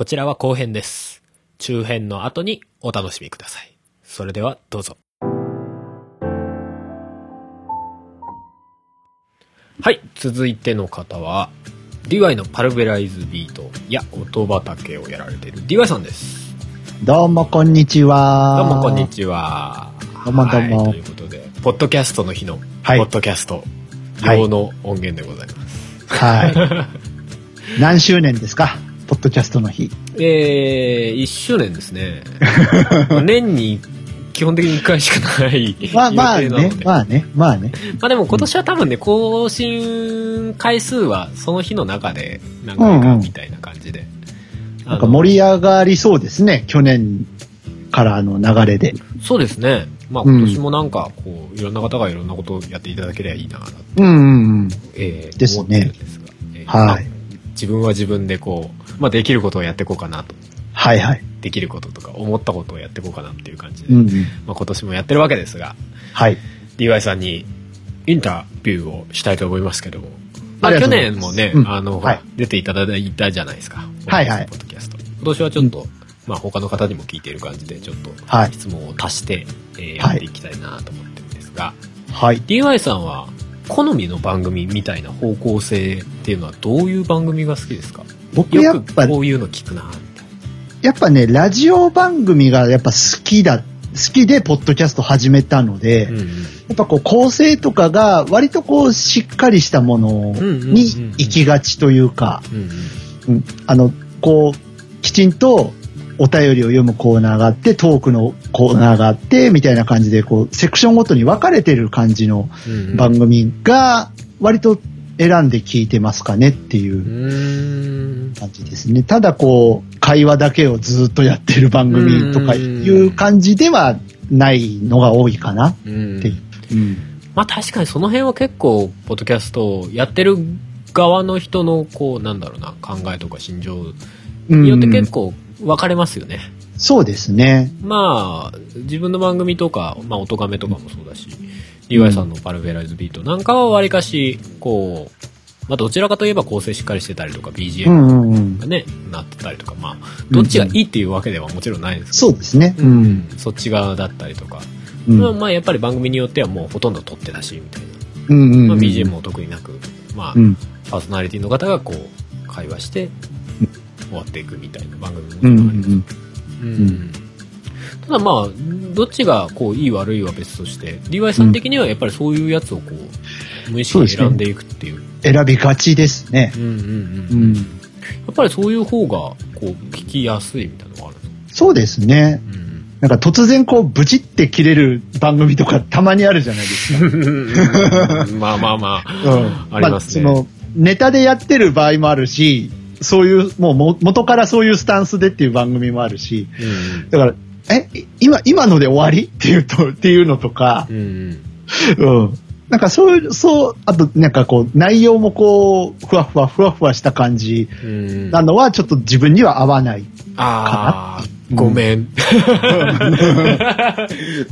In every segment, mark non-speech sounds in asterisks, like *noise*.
こちらは後編です。中編の後にお楽しみください。それではどうぞ。はい、続いての方は、DY のパルベライズビートや音畑をやられている DY さんです。どうもこんにちは。どうもこんにちは。どうもどうもはいということで、ポッドキャストの日の、はいポッドキャストはい用の音源でございます。はい。*laughs* 何周年ですか？ポッドキャストの日。えー、1周年ですね。*laughs* 年に基本的に1回しかない *laughs* まあまあねまあね、まあね。まあでも今年は多分ね、更新回数はその日の中で何回かみたいな感じで。あのなんか盛り上がりそうですね。去年からの流れで。そうですね。まあうん今年もなんか、こう、いろんな方がいろんなことをやっていただければいいな、うんうんうん。えーですねですが。えーはいまあ自分は自分でこう、まあできることをやっていこうかなと。はいはい。できることとか思ったことをやっていこうかなっていう感じで、うんうん。まあ今年もやってるわけですが、はい。DY さんにインタビューをしたいと思いますけども、まあ、去年もね、うんあの、はい出ていただいたじゃないですか。はいはいポッドキャスト。今年はちょっと、まあ他の方にも聞いている感じで、ちょっとはい質問を足して、えーはいやっていきたいなと思ってるんですが、はい。DY さんは好みの番組みたいな方向性っていうのはどういう番組が好きですか？僕やっぱ、こういうの聞くな、やっぱね、ラジオ番組がやっぱ好きだ、好きでポッドキャスト始めたので、な。うんうん。やっぱこう構成とかが割とこうしっかりしたものに行きがちというか、あの、こう、きちんとお便りを読むコーナーがあって、トークのコーナーがあって、みたいな感じで、こう、セクションごとに分かれてる感じの番組が、割と選んで聞いてますかねっていう感じですね。ただこう、会話だけをずっとやってる番組とかいう感じではないのが多いかなっうんていう。うんまあ確かにその辺は結構、ポッドキャストをやってる側の人の、こう、なんだろうな、考えとか心情によって結構分かれますよね。そうですね。まあ、自分の番組とか、まあ、音亀とかもそうだし、DY さんのパルベライズビートなんかはわりかし、こう、まあどちらかといえば構成しっかりしてたりとか、う BGM んうんうんが。ね、なってたりとか、まあ、どっちがいいっていうわけではもちろんないですけど、そうですね。ううんん。そっち側だったりとか、うんまあまあやっぱり番組によってはもうほとんど撮ってたし、みたいな。うんうんうんまあ、BGM も特になく、まあ、うん。パーソナリティの方がこう、会話して、終わっていくみたいな番組もうんうんあります。うんただまあ、どっちがこう、いい悪いは別として、DY さん的にはやっぱりそういうやつをこう、無意識に選んでいくっていう。選びがちですね。うんうんうん。うん。やっぱりそういう方が、こう、聞きやすいみたいなのがあるそうですね。うんなんか突然こうブチって切れる番組とかたまにあるじゃないですか。*laughs* まあまあまあ、うんありますねそのネタでやってる場合もあるし、そういうもうも元からそういうスタンスでっていう番組もあるし、うんだからえ今今ので終わり？*laughs* っていうとっていうのとか、うんうん。うん。なんかそういうそうあとなんかこう内容もこうふわふわふわふわした感じうんなのはちょっと自分には合わない。ああ、う。んごめん。*laughs*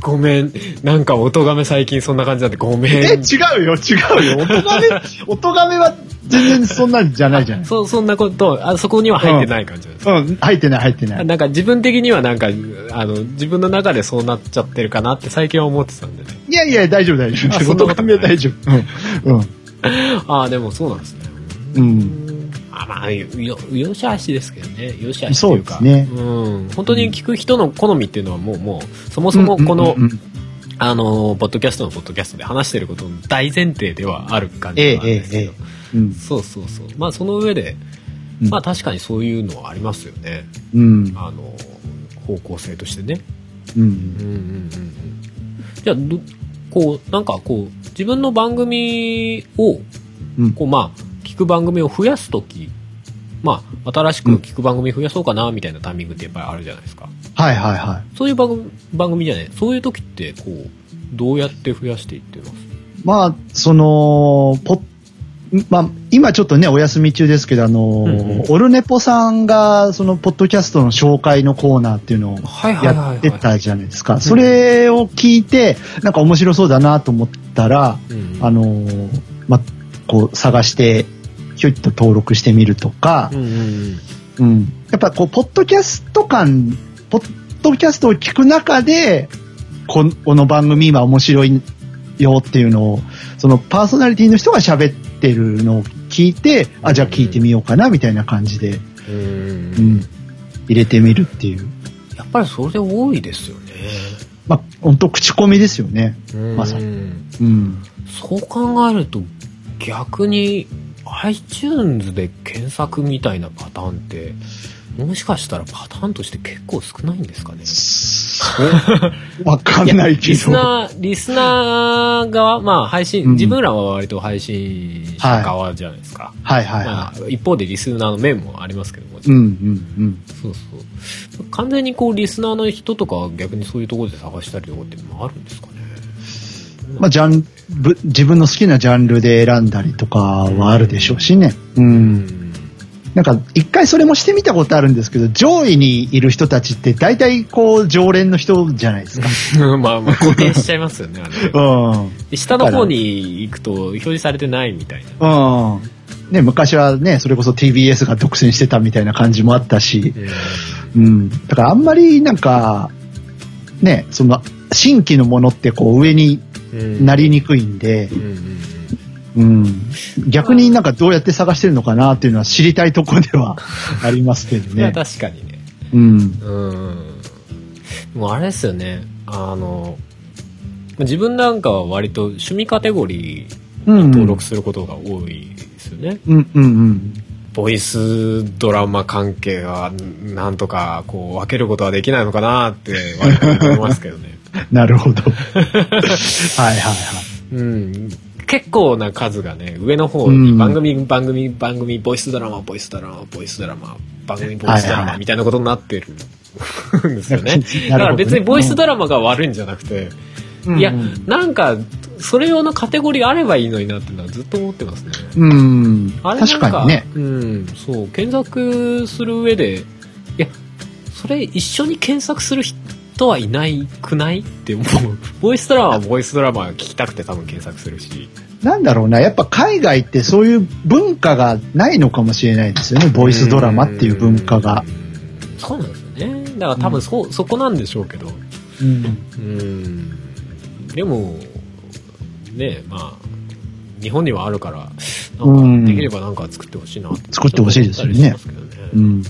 ごめん。なんか音がめ最近そんな感じなんでごめん。え、違うよ、違うよ。音がめ、*laughs* 音がめは全然そんなんじゃないじゃない。そ、そんなこと、あそこには入ってない感じです。うん、入ってない、入ってない。なんか自分的にはなんか、あの、自分の中でそうなっちゃってるかなって最近は思ってたんでね。いやいや、大丈夫、大丈夫。あそんなこと音がめは大丈夫。うん、うん。ああ、でもそうなんですね。うんあまあ、よ、よしあしですけどね。よしあしというか。そうねうん。本当に聞く人の好みっていうのはもう、もう、そもそもこの、うんうんうんあの、ポッドキャストのポッドキャストで話してることの大前提ではある感じええなんですけど。ええええうんそうそうそう。まあその上で、うんまあ確かにそういうのはありますよね。うんあの、方向性としてね。うんうんうんうんうん。じゃあ、どこう、なんかこう、自分の番組を、うんこうまあ、聞く番組を増やすとき、まあ、新しく聞く番組増やそうかな、みたいなタイミングってやっぱりあるじゃないですか。はいはいはそういう番組、番組じゃない。そういう時って、こう、どうやって増やしていってます？い。まあ、その、ポまあ、今ちょっとね、お休み中ですけど、あの、うんうんオルネポさんが、その、ポッドキャストの紹介のコーナーっていうのをはいやってたじゃないですか。それを聞いて、なんか面白そうだなと思ったら、うんあのーま、こう探して、ひょいっと登録してみるとかう、んうんうん。うん。やっぱこう、ポッドキャスト感、ポッドキャストを聞く中で、ここの番組今面白いよっていうのを、そのパーソナリティの人が喋ってるのを聞いて、あ、じゃあ聞いてみようかなみたいな感じで、うんうん、入れてみるっていう。やっぱりそれ多いですよね。まあ、本当口コミですよね。まさにうんうん。そう考えると逆に iTunes で検索みたいなパターンってもしかしたらパターンとして結構少ないんですかね？*laughs* わかんないけリスど。ナー、リスナー側、まあ配信、うん自分らは割と配信者側じゃないですか。はいはいまはあ、一方でリスナーの面もありますけども、い。うんうんうん。そうそう。完全にこうリスナーの人とかは逆にそういうところで探したりとかっていうのもあるんですかね？まあ、ジャンル、自分の好きなジャンルで選んだりとかはあるでしょうしね。う。うんん。なんか、一回それもしてみたことあるんですけど、上位にいる人たちって大体こう、常連の人じゃないですか。*laughs* まあまあ固定しちゃいますよね、あれ。うん。で下の方に行くと表示されてないみたいな。うん。ね、昔はね、それこそ TBS が独占してたみたいな感じもあったし、うん。だからあんまりなんか、ね、その、新規のものってこう上にうんなりにくいんでう、ん。逆になんかどうやって探してるのかなっていうのは知りたいところでは *laughs* ありますけどね。確かにね。うん。うん。もうあれですよね。あの、自分なんかは割と趣味カテゴリーうん。登録することが多いですよね。うんうんうん。ボイスドラマ関係はなんとかこう分けることはできないのかなって割と思いますけどね。*laughs* なるほど。はいはいはい。うん。結構な数がね、上の方うんに番組、番組、番組、ボイスドラマ、ボイスドラマ、ボイスドラマ、番組、ボイスドラマみたいなことになってるんですよ *laughs* ね。だから別にボイスドラマが悪いんじゃなくて、いやうん、なんか、それ用のカテゴリーあればいいのになってのはずっと思ってますね。うん。あれ確かにね。うん、そう、検索する上で、いや、それ一緒に検索する人はいないくないって思う。ボイスドラマはボイスドラマ聞きたくて多分検索するし。なんだろうな、やっぱ海外ってそういう文化がないのかもしれないですよね。ボイスドラマっていう文化が。うん。そうなんですよね。だから多分そ、そこなんでしょうけど。うん。うん。でも、ねまあ、日本にはあるから、うんなんかできればなんか作ってほしいな作ってほしいですよねうん。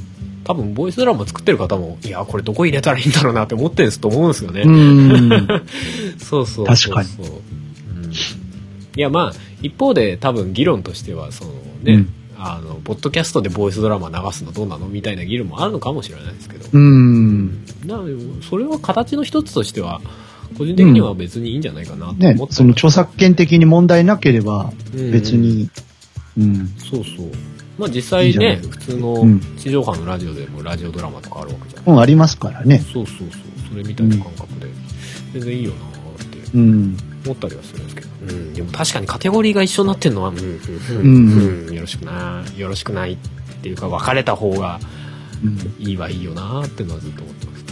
多分ボイスドラマ作ってる方もいやこれどこ入れたらいいんだろうなって思ってるんですと思うんですよね、うん。*laughs* そうそう確かに。そう、うん、いやまあ一方で多分議論としてはそのね、うん。あのポッドキャストでボイスドラマ流すのどうなのみたいな議論もあるのかもしれないですけど、うん。なのでそれは形の一つとしては個人的には別にいいんじゃないかなとね思っ、て、その著作権的に問題なければ、うん。別に、うん。そうそうまあ実際いいいね普通のうん。地上波のラジオでもラジオドラマとかあるわけじゃないうん、ありますからね。そうそうそう。それみたいな感覚で、全然いいよなーって。うん。思ったりはするんですけど、うん、でも確かにカテゴリーが一緒になってるのは、うんうんううんよろしくないよろしくないっていうか分かれた方がうん。いいはいいよなーっていうのはずっと思ってます、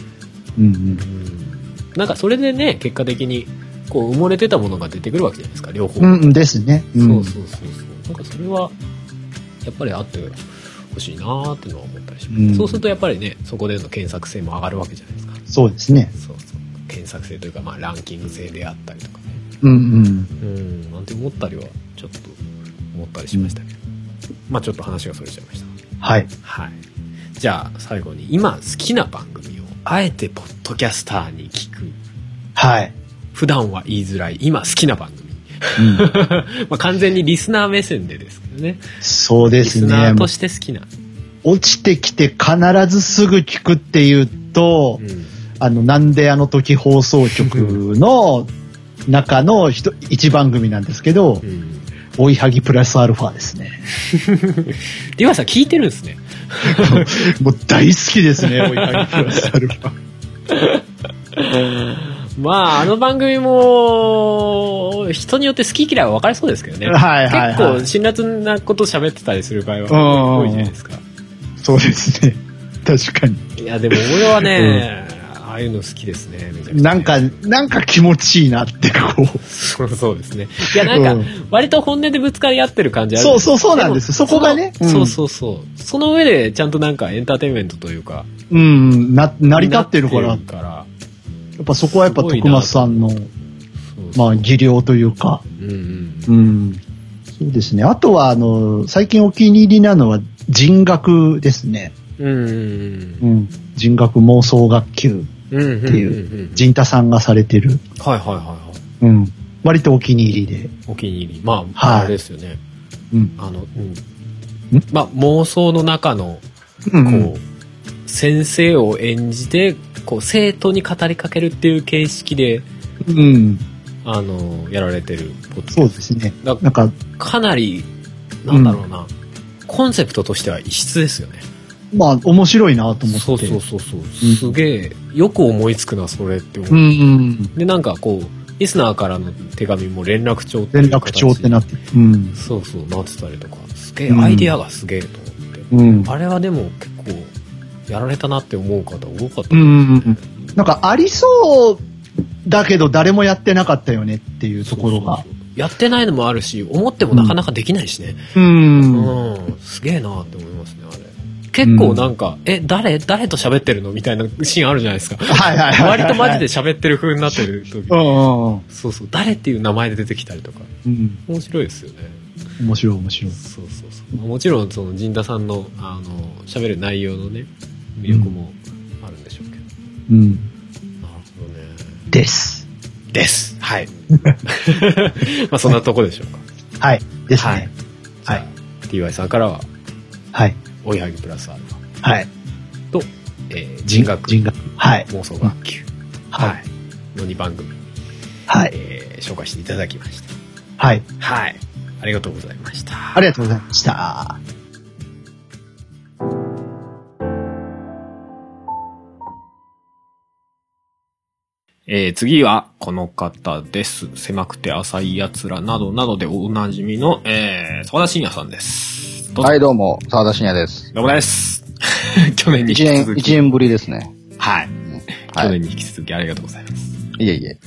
うん。うん、なんかそれでね結果的にこう埋もれてたものが出てくるわけじゃないですか。両方、うん。うんですね。うん。そうそうそうそう。なんかそれはやっぱりあってほしいなーっていうのは思ったりします、うん。そうするとやっぱりねそこでの検索性も上がるわけじゃないですか。そうですね。そうそう。検索性というか、まあ、ランキング性であったりとかね。うんうん。うん。なんて思ったりはちょっと思ったりしましたけど、まあちょっと話がそれちゃいました。はい。はい。じゃあ最後に今好きな番組をあえてポッドキャスターに聞く。はい。普段は言いづらい今好きな番組。うん、*laughs* まあ完全にリスナー目線でですねそうですリスナねー。として好きな、落ちてきて必ずすぐ聞くっていうと、うんあの、なんであの時放送局の中の一一番組なんですけどう、ん、追いはぎプラスアルファですね。*laughs* リワさん聞いてるんですね *laughs* もう大好きですね、追いはぎプラスアルファ。*laughs* まああの番組も人によって好き嫌いは分かれそうですけどね *laughs* はいはいはい結構辛辣なこと喋ってたりする場合うんは多いじゃないですかそうですね。確かに。いやでも俺はね、ああいうの好きですね、めちゃくちゃねなんか、なんか気持ちいいなって、こう。*laughs* そうですね。いや、なんかうん、割と本音でぶつかり合ってる感じある。そうそうそうなんですもそこがねうんそうそうそう。その上で、ちゃんとなんかエンターテインメントというか、うん、な、成り立ってるから、やなってるから。っぱそこはやっぱ徳松さんの、まあ、技量というか、うんうん。うん。そうですね。あとは、あの、最近お気に入りなのは人学ですね。うんうんうん。人学妄想学級、うん。うん。っていう陣太さんがされてる。はいはいはいはい。うん。割とお気に入りで。お気に入り。まあ、はいあれですよね。うん。あの、うん。まあ、妄想の中の、うんこう、先生を演じて、こう、生徒に語りかけるっていう形式で、うん。あの、やられてるそうですね。だなんか、かなり、なんだろうな、コンセプトとしては異質ですよね。まあ、面白いなと思って。そうそうそうそう。うんすげえ、よく思いつくな、それって思う。うんうん。で、なんかこう、リスナーからの手紙も連絡帳ってい連絡帳ってなって。うん。そうそう、なってたりとか、すげえ、アイディアがすげえと思って。うん。あれはでも結構、やられたなって思う方多かった。うんうんうん。なんか、ありそうだけど誰もやってなかったよねっていうところがやってないのもあるし、思ってもなかなかできないしね。うん。うん、すげえなって思いますね、あれ。結構なんか、え、誰誰と喋ってるのみたいなシーンあるじゃないですか。はいはいはい。割とマジで喋ってる風になってる時。うんうんうん。そうそう、誰っていう名前で出てきたりとか。うん。面白いですよね。面白い面白い。そうそうそう。まあもちろん、その、陣田さんの、あの、喋る内容のね、魅力もあるんでしょうけど。うん。なるほどね。です。です。はい。*laughs* まあ、そんなとこでしょうか。はい。ですはいね。じゃあ TY さんからは、はい。追いはぎプラスアルファはい。と、えー、人学人学。はい。妄想学級、はいはい。の2番組、はい。えー、紹介していただきました。はい。はい。ありがとうございました。ありがとうございました。えー、次は、この方です。狭くて浅い奴らなどなどでおなじみの、えー、沢田信也さんです。はい、どうも、沢田信也です。どうもです。*laughs* 去年に引き続き。一年ぶりですね。はい。はい。去年に引き続きありがとうございます。いえいえ。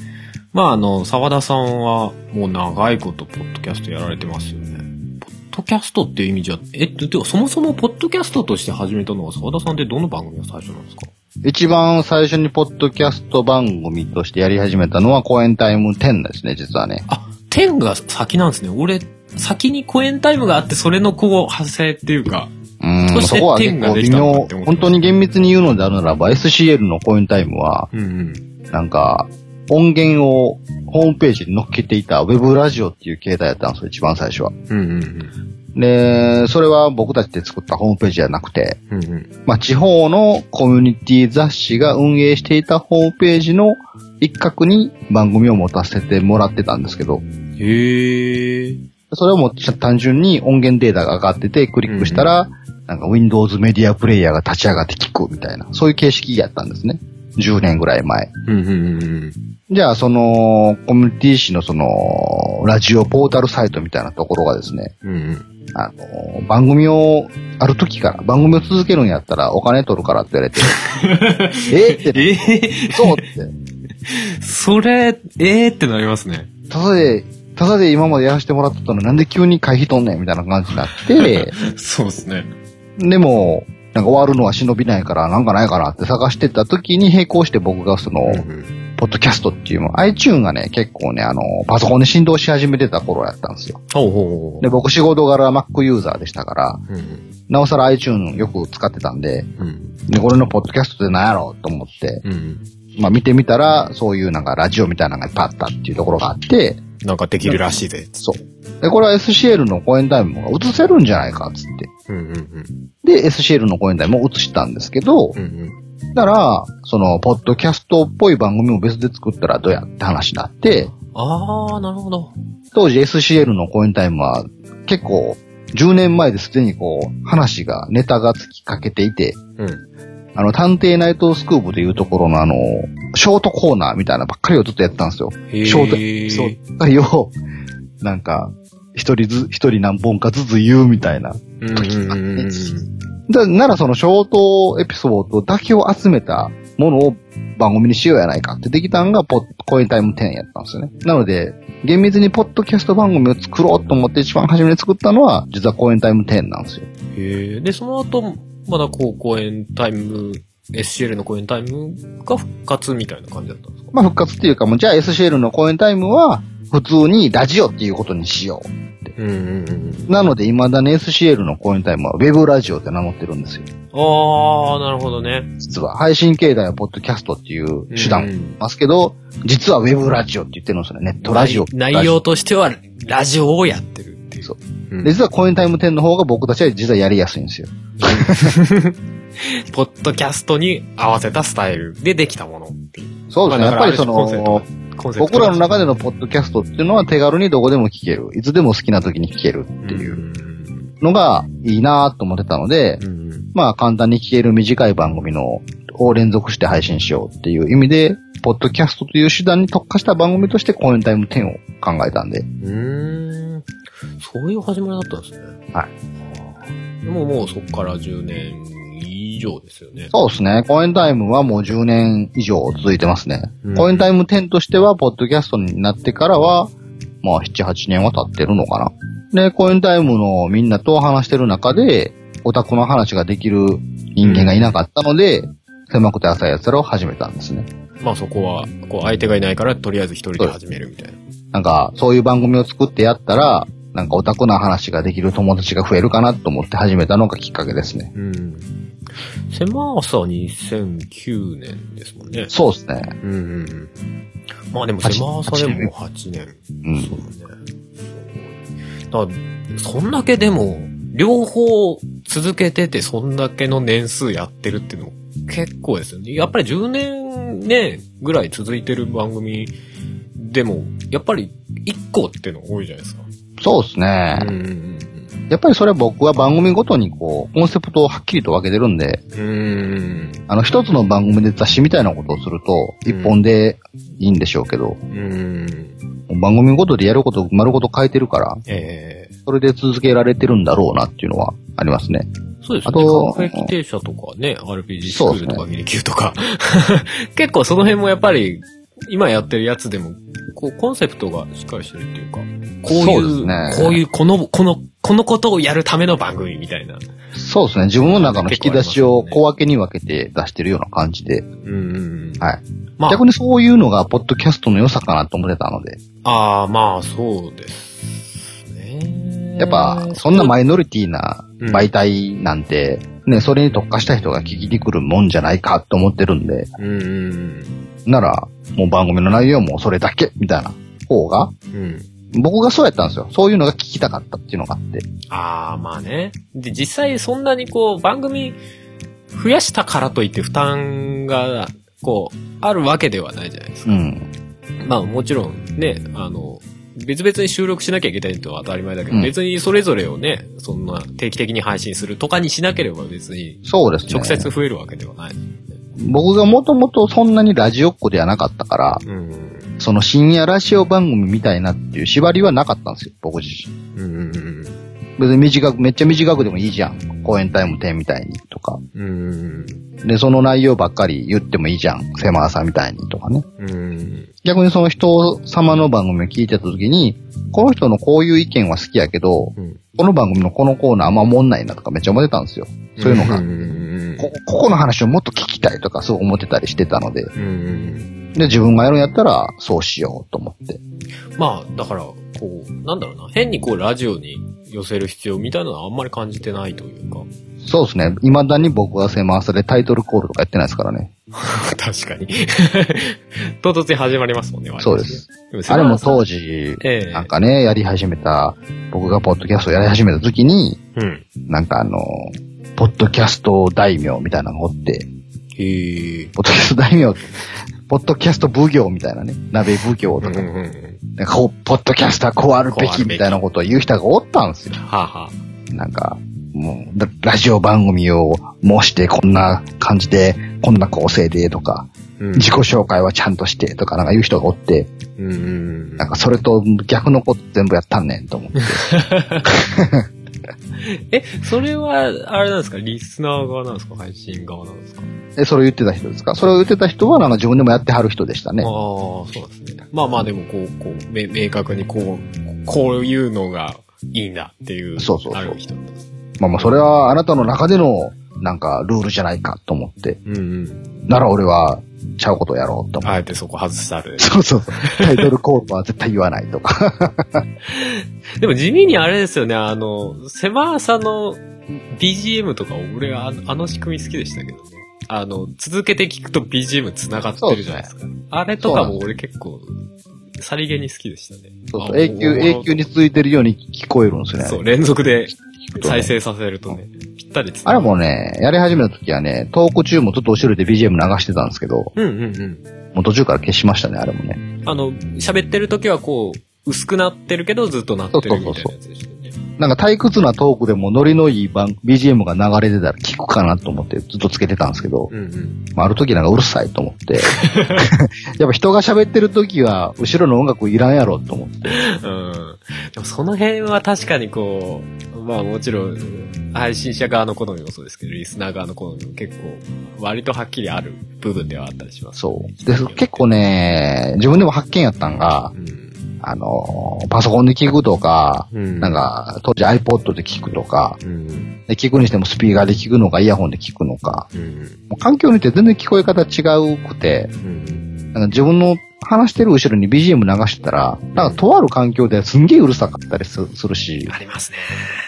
まあ、あの、沢田さんは、もう長いこと、ポッドキャストやられてますよね。ポッドキャストっていう意味じゃ、え、ででもそもそもポッドキャストとして始めたのは、沢田さんってどの番組が最初なんですか？一番最初にポッドキャスト番組としてやり始めたのは公演タイム10ですね、実はね。あ、10が先なんですね。俺、先にコエンタイムがあって、それのこう、派生っていうか、うーん、そこは結10が構微妙本当に厳密に言うのであるならば、SCL の公演タイムは、うんうん。なんか、音源をホームページに載っけていたウェブラジオっていう形態やったんですよ、一番最初は。うんうんで、それは僕たちで作ったホームページじゃなくて、うん。うんうん。まあ、地方のコミュニティ雑誌が運営していたホームページの一角に番組を持たせてもらってたんですけど、へえ。それをもう単純に音源データが上がってて、クリックしたら、なんか Windows メディアプレイヤーが立ち上がって聞くみたいな、そういう形式やったんですね。10年ぐらい前。うんうんうんうん。じゃあ、その、コミュニティ誌のその、ラジオポータルサイトみたいなところがですね、うんうん。あの、番組を、ある時から、番組を続けるんやったらお金取るからって言われて、*laughs* えーって、ええそうって、それ、ええってなりますね。ただで、ただで今までやらせてもらってたのになんで急に会費取んねんみたいな感じになって、*laughs* そうですね。でも、なんか終わるのは忍びないから、なんかないかなって探してた時に並行して僕がその、ポッドキャストっていうもの、iTune がね、結構ね、あの、パソコンで振動し始めてた頃やったんですよ。ほうほうほう。で、僕仕事柄 Mac ユーザーでしたから、うんうん。なおさら iTune よく使ってたんで、うん。で、これのポッドキャストって何やろうと思って、うん。まあ見てみたら、そういうなんかラジオみたいなのがいっぱいあったっていうところがあって、なんかできるらしいぜ。そう。で、これは SCL の公演タイムが映せるんじゃないかっつって。うんうんうん。で、SCL の公演タイムを映したんですけど、うんうん。だから、その、ポッドキャストっぽい番組も別で作ったらどうやって話になって、あー、なるほど。当時 SCL の公演タイムは結構、10年前ですでにこう、話が、ネタがつきかけていて、うん。あの、探偵ナイトスクープでいうところのあの、ショートコーナーみたいなばっかりをずっとやってたんですよ。へショート、ーそう、ばっかりを、なんか、一人ず、一人何本かずつ言うみたいな。うんうんうんうん。だならそのショートエピソードだけを集めたものを番組にしようやないかってできたんが、ポッ、コインタイム10やったんですよね。なので、厳密にポッドキャスト番組を作ろうと思って一番初めに作ったのは、実はコインタイム10なんですよ。へえ。で、その後、まだこう、公演タイム、SCL の公演タイムが復活みたいな感じだったんですか？まあ復活っていうか、もうじゃあ SCL の公演タイムは、普通にラジオっていうことにしようんうんうん。う。なので、未だに SCL の公演タイムはウェブラジオって名乗ってるんですよ。あー、なるほどね。実は。配信形態はポッドキャストっていう手段うんますけど、実はウェブラジオって言ってるんですよね。ネットラジオ。内内容としては、ラジオをやってるっていう。そううんで実はコインタイム10の方が僕たちは実はやりやすいんですよ。*laughs* ポッドキャストに合わせたスタイルでできたものっていう。そうですね。まあやっぱりその、僕らの中でのポッドキャストっていうのは手軽にどこでも聞ける。いつでも好きな時に聞けるっていううんのがいいなと思ってたので、うんまあ簡単に聞ける短い番組のを連続して配信しようっていう意味で、ポッドキャストという手段に特化した番組としてコインタイム10を考えたんで、うーん。そういう始まりだったんですね。はいい。でももうそっから10年以上ですよね。そうですね。コインタイムはもう10年以上続いてますね。うんコインタイム10としては、ポッドキャストになってからは、まあ7、8年は経ってるのかな。で、コインタイムのみんなと話してる中で、オタクの話ができる人間がいなかったので、狭くて浅い奴らを始めたんですね。まあそこは、こう相手がいないからとりあえず一人で始めるみたいな。なんか、そういう番組を作ってやったら、なんかオタクな話ができる友達が増えるかなと思って始めたのがきっかけですね。うん。狭さ2009年ですもんね。そうですね。うんうんうん。まあでも狭さでも8年。うんそうだね。だそんだけでも、両方続けてて、そんだけの年数やってるっていうの結構ですよね。やっぱり10年ね、ぐらい続いてる番組でも、やっぱり1個っていうのが多いじゃないですか。そうですね。うんうんやっぱりそれは僕は番組ごとにこう、コンセプトをはっきりと分けてるんで、うん。うん。あの、一つの番組で雑誌みたいなことをすると、うん一本でいいんでしょうけど、うん。番組ごとでやることを丸ごと変えてるから、ええそれで続けられてるんだろうなっていうのはありますね。そうですね。あと学歴停車とかね、RPG スクールとかギリキューとか。*laughs* 結構その辺もやっぱり、今やってるやつでも、こう、コンセプトがしっかりしてるっていうか、こういう、そうねこういう、この、この、このことをやるための番組みたいな。そうですね。自分の中の引き出しを小分けに分けて出してるような感じで、うんうんうん。はい。まあ、逆にそういうのが、ポッドキャストの良さかなと思ってたので、ああ、まあ、そうですね。やっぱ、そんなマイノリティなうん媒体なんて、ね、それに特化した人が聞きに来るもんじゃないかと思ってるんで、うんうんなら、もう番組の内容もそれだけ、みたいな方が、うん。うん。僕がそうやったんですよ。そういうのが聞きたかったっていうのがあって。ああ、まあね。で、実際そんなにこう、番組増やしたからといって負担が、こう、あるわけではないじゃないですか。うん。まあもちろんね、あの、別々に収録しなきゃいけないのは当たり前だけど、うん別にそれぞれをね、そんな定期的に配信するとかにしなければ別にそうですね。直接増えるわけではない。僕がもともとそんなにラジオっ子ではなかったから、うん。その深夜ラジオ番組みたいなっていう縛りはなかったんですよ、僕自身。うんうん別に短く、めっちゃ短くでもいいじゃん。公演タイム10みたいにとか。うん。うんで、その内容ばっかり言ってもいいじゃん。狭さみたいにとかね。うん。うん。逆にその人様の番組を聞いてた時に、この人のこういう意見は好きやけど、うん。この番組のこのコーナーあんま思んないなとかめっちゃ思ってたんですよ。そういうのがうんうんこ、ここの話をもっと聞きたいとかそう思ってたりしてたので、うん。うん。で、自分がやるんやったらそうしようと思って。まあ、だから、こう、なんだろうな。変にこう、ラジオに寄せる必要みたいなのはあんまり感じてないというか。そうですね。未だに僕は狭さでタイトルコールとかやってないですからね。*laughs* 確かに。*laughs* 唐突に始まりますもんね、そうです。割とね。あれも当時。時、ええなんかね、やり始めた、僕がポッドキャストをやり始めた時に、うん。なんかあの、ポッドキャスト大名みたいなのがおって、へえ。ポッドキャスト大名、ポッドキャスト奉行みたいなね、鍋奉行とか、うんうんうん。なんかこうポッドキャスターこうあるべききみたいなことを言う人がおったんですよ。はあ、はあ。なんか、もう、ララジオ番組を申してこんな感じで、こんな構成でとか、うん自己紹介はちゃんとしてとかなんか言う人がおって、うんうんなんかそれと逆のこと全部やったんねんと思って。*laughs* *laughs* え、それは、あれなんですか？リスナー側なんですか？配信側なんですか？え、それを言ってた人ですか？それを言ってた人は、なんか自分でもやってはる人でしたねああ、。そうですね。まあまあでも、こう、こう、め明確にこう、こういうのがいいんだっていう、そうそうそうある人。まあまあ、それはあなたの中での、なんか、ルールじゃないかと思って、うんうん。なら俺は、ちゃうことやろうと思って。あえてそこ外したる。そうそうそう。タイトルコードは絶対言わないとか。*laughs* でも地味にあれですよね、あの、狭さの BGM とか俺はあのあの仕組み好きでしたけどね。あの、続けて聞くと BGM 繋がってるじゃないですか。あれとかも俺結構、さりげに好きでしたね。そうそうあ永久、永久に続いてるように聞こえるんですよね。そう、連続で再生させるとね、ぴったり繋あれがる。もね、やり始めた時はね、トーク中もちょっと後ろで BGM 流してたんですけど、うんうんうん。もう途中から消しましたね、あれもね。あの、喋ってる時はこう、薄くなってるけどずっとなってるみたいなやつでしたよね。なんか退屈なトークでもノリのいい番 BGM が流れてたら聞くかなと思ってずっとつけてたんですけど、うんうん。まあ、ある時なんかうるさいと思って、*laughs* やっぱ人が喋ってる時は後ろの音楽いらんやろと思って、うん。でもその辺は確かにこう、まあもちろん、配信者側の好みもそうですけど、リスナー側の好みも結構、割とはっきりある部分ではあったりします。そう。で、結構ね、自分でも発見やったんがう、ん。あの、パソコンで聞くとか、うん。なん、か、当時 iPod で聞くとか、うん。で聞くにしてもスピーカーで聞くのか、イヤホンで聞くのか、うん。もう環境によって全然聞こえ方違うくて、うん。なんか自分の話してる後ろに BGM 流してたら、なんかとある環境ですんげえうるさかったりすするし、ありますね。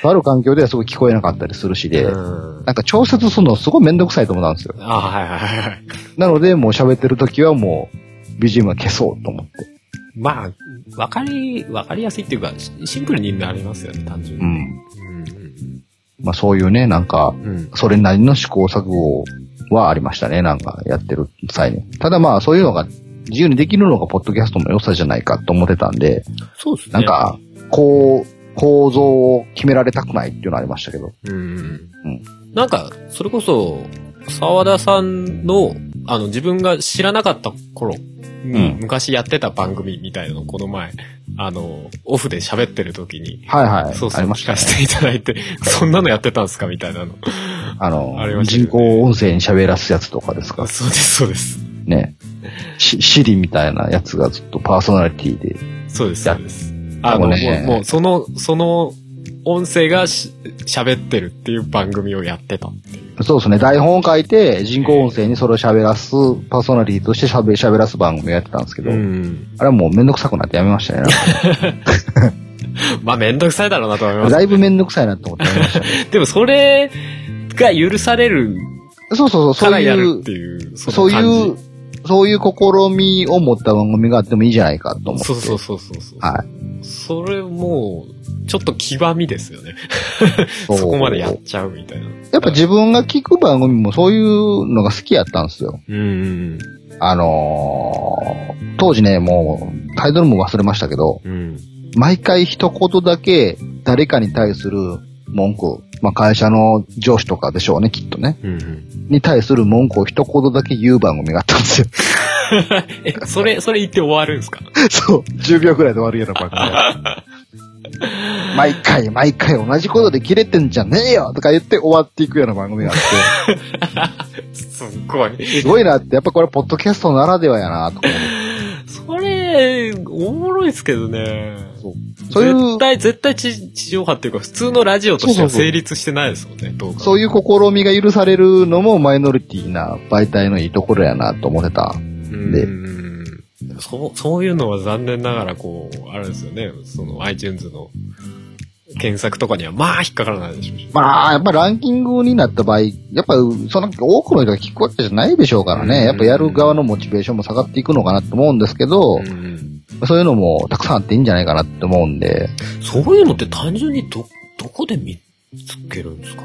とある環境ではすごい聞こえなかったりするしで、うん。なんか調節するのすごいめんどくさいと思ったんですよ。あはいはいはいはい。なのでもう喋ってる時はもう BGM は消そうと思って。まあ、わかり、わかりやすいっていうか、シシンプルになりますよね、単純に。うん。うん。まあそういうね、なんか。それなりの試行錯誤はありましたね、なんかやってる際に。ただまあそういうのが自由にできるのがポッドキャストの良さじゃないかと思ってたんで、そうですね。なんか、こう、構造を決められたくないっていうのはありましたけど。うんうんうんなんか、それこそ、沢田さんの、あの、自分が知らなかった頃に、うん昔やってた番組みたいなのをこの前、あの、オフで喋ってる時に、はいはい。そうそう、ありましたね。聞かせていただいて、そんなのやってたんですかみたいなの。あの、*laughs* あね人工音声に喋らすやつとかですか？そうです、そうです。ね。し、シリみたいなやつがずっとパーソナリティで。そうです、やそうです。あの、もう、もう、その、その、音声がし喋ってるっていう番組をやってたっていう。そうですね。台本を書いて、人工音声にそれを喋らす、パーソナリティとして喋喋らす番組をやってたんですけど、うん。あれはもうめんどくさくなってやめましたね。まあ、めんどくさいだろうなと思います。だいぶめんどくさいなと思ってやめましたね。*laughs* でも、それが許されるそうそうそう、そういうやるって、いう、そそういう、そういう試みを持った番組があってもいいじゃないかと思って。そうそうそうそうそう。はい。それもう、ちょっと極みですよね。*laughs* そこまでやっちゃうみたいな。やっぱ自分が聞く番組もそういうのが好きやったんですよ。うんうんあのー当時ね、もうタイトルも忘れましたけど、うん。うん。毎回一言だけ誰かに対する文句、まあ会社の上司とかでしょうね、きっとね。うんうん。に対する文句を一言だけ言う番組があったんですよ。*laughs* え、それ、それ言って終わるんですか？*laughs* そう、10秒くらいで終わるような番組。*laughs* 毎回毎回同じことで切れてんじゃねえよとか言って終わっていくような番組があって、*laughs* すっごい。すごいなって、やっぱこれポッドキャストならではやなとか。それ、おもろいですけどね。そうそういう絶対、絶対地地上波っていうか、普通のラジオとしてはそうそうそう成立してないですもんね、動画。そういう試みが許されるのもマイノリティな媒体のいいところやなと思ってた。うんでそう、そういうのは残念ながら、こう、あれですよね、その iTunes の検索とかには、まあ引っかからないでしょうし。まあ、やっぱランキングになった場合、やっぱその多くの人が聞くわけじゃないでしょうからうん。ね。やっぱやる側のモチベーションも下がっていくのかなと思うんですけど、うんうん。そういうのもたくさんあっていいんじゃないかなって思うんで、そういうのって単純にど、どこで見つけるんですか？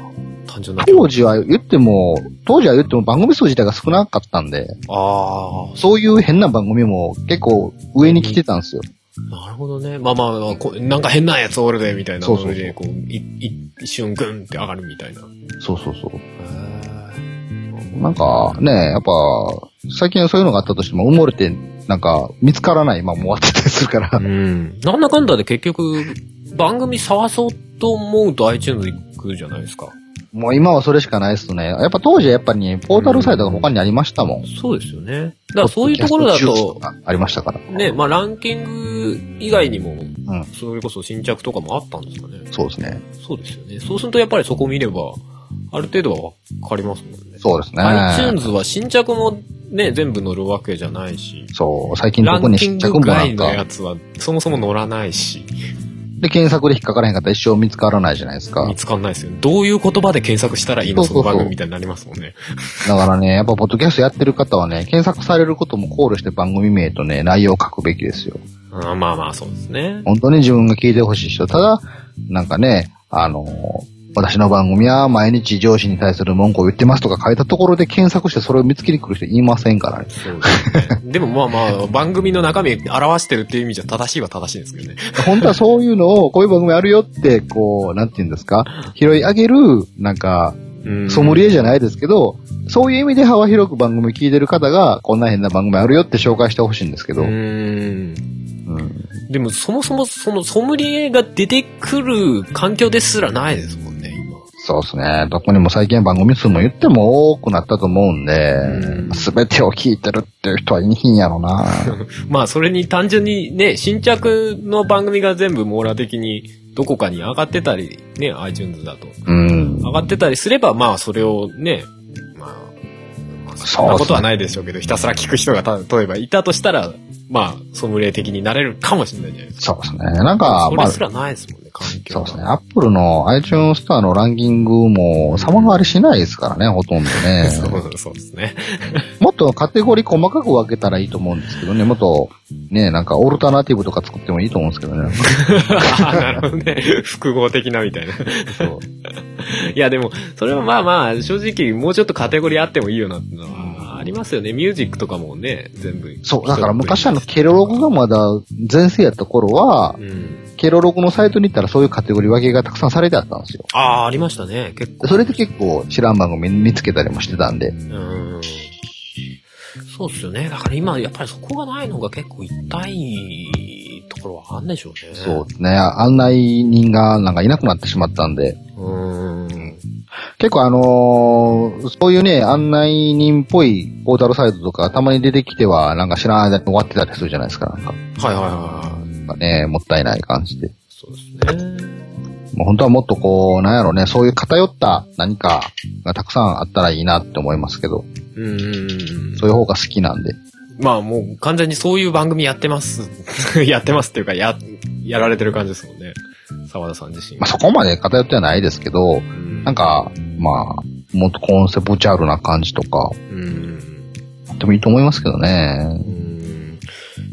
単純な。当時は言っても、当時は言っても番組数自体が少なかったんで、あそういう変な番組も結構上に来てたんですよ。あ、なるほどね。まあまあまあこう、なんか変なやつおるで、みたいなそうそうそうで、こう、い、い一瞬グンって上がるみたいな。そうそうそう。へなんかね、やっぱ、最近はそういうのがあったとしても埋もれて、なんか見つからないまま終わってたりするからー。うん。なんだかんだで結局、番組探そうと思うと iTunes くじゃないですか。もう今はそれしかないですね。やっぱ当時はやっぱりね、ポータルサイトが他にありましたもん。そうですよね。だからそういうところだとありましたから。ね、まあランキング以外にも、うん。それこそ新着とかもあったんですかね。そうですね。そうですよね。そうするとやっぱりそこを見れば、ある程度はわかりますもんね。そうですね。iTunes は新着もね、全部載るわけじゃないし、そう、最近ラ特にンキング新着もなん外のやか、つはそもそも載らないし、で、検索で引っかからへんかったら一生見つからないじゃないですか見。つかんないですよね。どういう言葉で検索したらいいのその番組みたいになりますもんね。だからね、やっぱポッドキャストやってる方はね、検索されることも考慮して番組名とね、内容を書くべきですよ。あまあまあそうですね。本当に自分が聞いてほしい人。ただ、なんかね、あの私の番組は毎日上司に対する文句を言ってますとか書いたところで検索してそれを見つけに来る人いませんからね。そうですね。でもまあまあ、番組の中身表してるっていう意味じゃ正しいは正しいんですけどね。本当はそういうのを、こういう番組あるよって、こう、なんて言うんですか、拾い上げる、なんか、うんソムリエじゃないですけど、そういう意味で幅広く番組聞いてる方が、こんな変な番組あるよって紹介してほしいんですけど、ううんん。でもそもそもそのソムリエが出てくる環境ですらないですもん。そうですね。どこにも最近番組数も言っても多くなったと思うんでうん、すべてを聞いてるっていう人はいいひんやろな。*laughs* まあそれに単純にね、新着の番組が全部網羅的にどこかに上がってたり、ね、iTunes だと。うん。上がってたりすれば、まあそれをね、まあ、まあそんなことはないでしょうけど、ひたすら聞く人がた例えばいたとしたら、まあ、ソムリエ的になれるかもしれないじゃないですか。そうですね。なんか、まあ、それすらないですもんね、環境が。そうですね。アップルの iTunes ストアのランキングも様変わりしないですからね、ほとんどね。*laughs* そうそうですね。*laughs* もっとカテゴリー細かく分けたらいいと思うんですけどね。もっと、ね、なんかオルタナティブとか作ってもいいと思うんですけどね。あ *laughs* なるほどね。複合的なみたいな。そう。いや、でも、それはまあまあ、正直、もうちょっとカテゴリーあってもいいよなってのは、ありますよね。ミュージックとかもね、全部。そう、だから昔あの、ケロログがまだ全盛やった頃はう、ん。ケロログのサイトに行ったらそういうカテゴリー分けがたくさんされてあったんですよ。ああ、ありましたね。結構。それで結構知らん番組見つけたりもしてたんで。うん。そうっすよね。だから今、やっぱりそこがないのが結構痛いところはあんでしょうね。そうね。案内人がなんかいなくなってしまったんで。う。うん。結構あのーそういうね、案内人っぽいポータルサイトとかたまに出てきては、なんか知らない間に終わってたりするじゃないですか。なんかはいはいはいはい。なんかね、もったいない感じで。そうですね。もう本当はもっとこう、なんやろね、そういう偏った何かがたくさんあったらいいなって思いますけど、うん。そういう方が好きなんで。まあもう完全にそういう番組やってます。*laughs* やってますっていうか、や、やられてる感じですもんね。沢田さん自身。まあそこまで偏ってはないですけど、うんなんか、まあ、もっとコンセプチュアルな感じとか、うん。あってもいいと思いますけどうね。ん。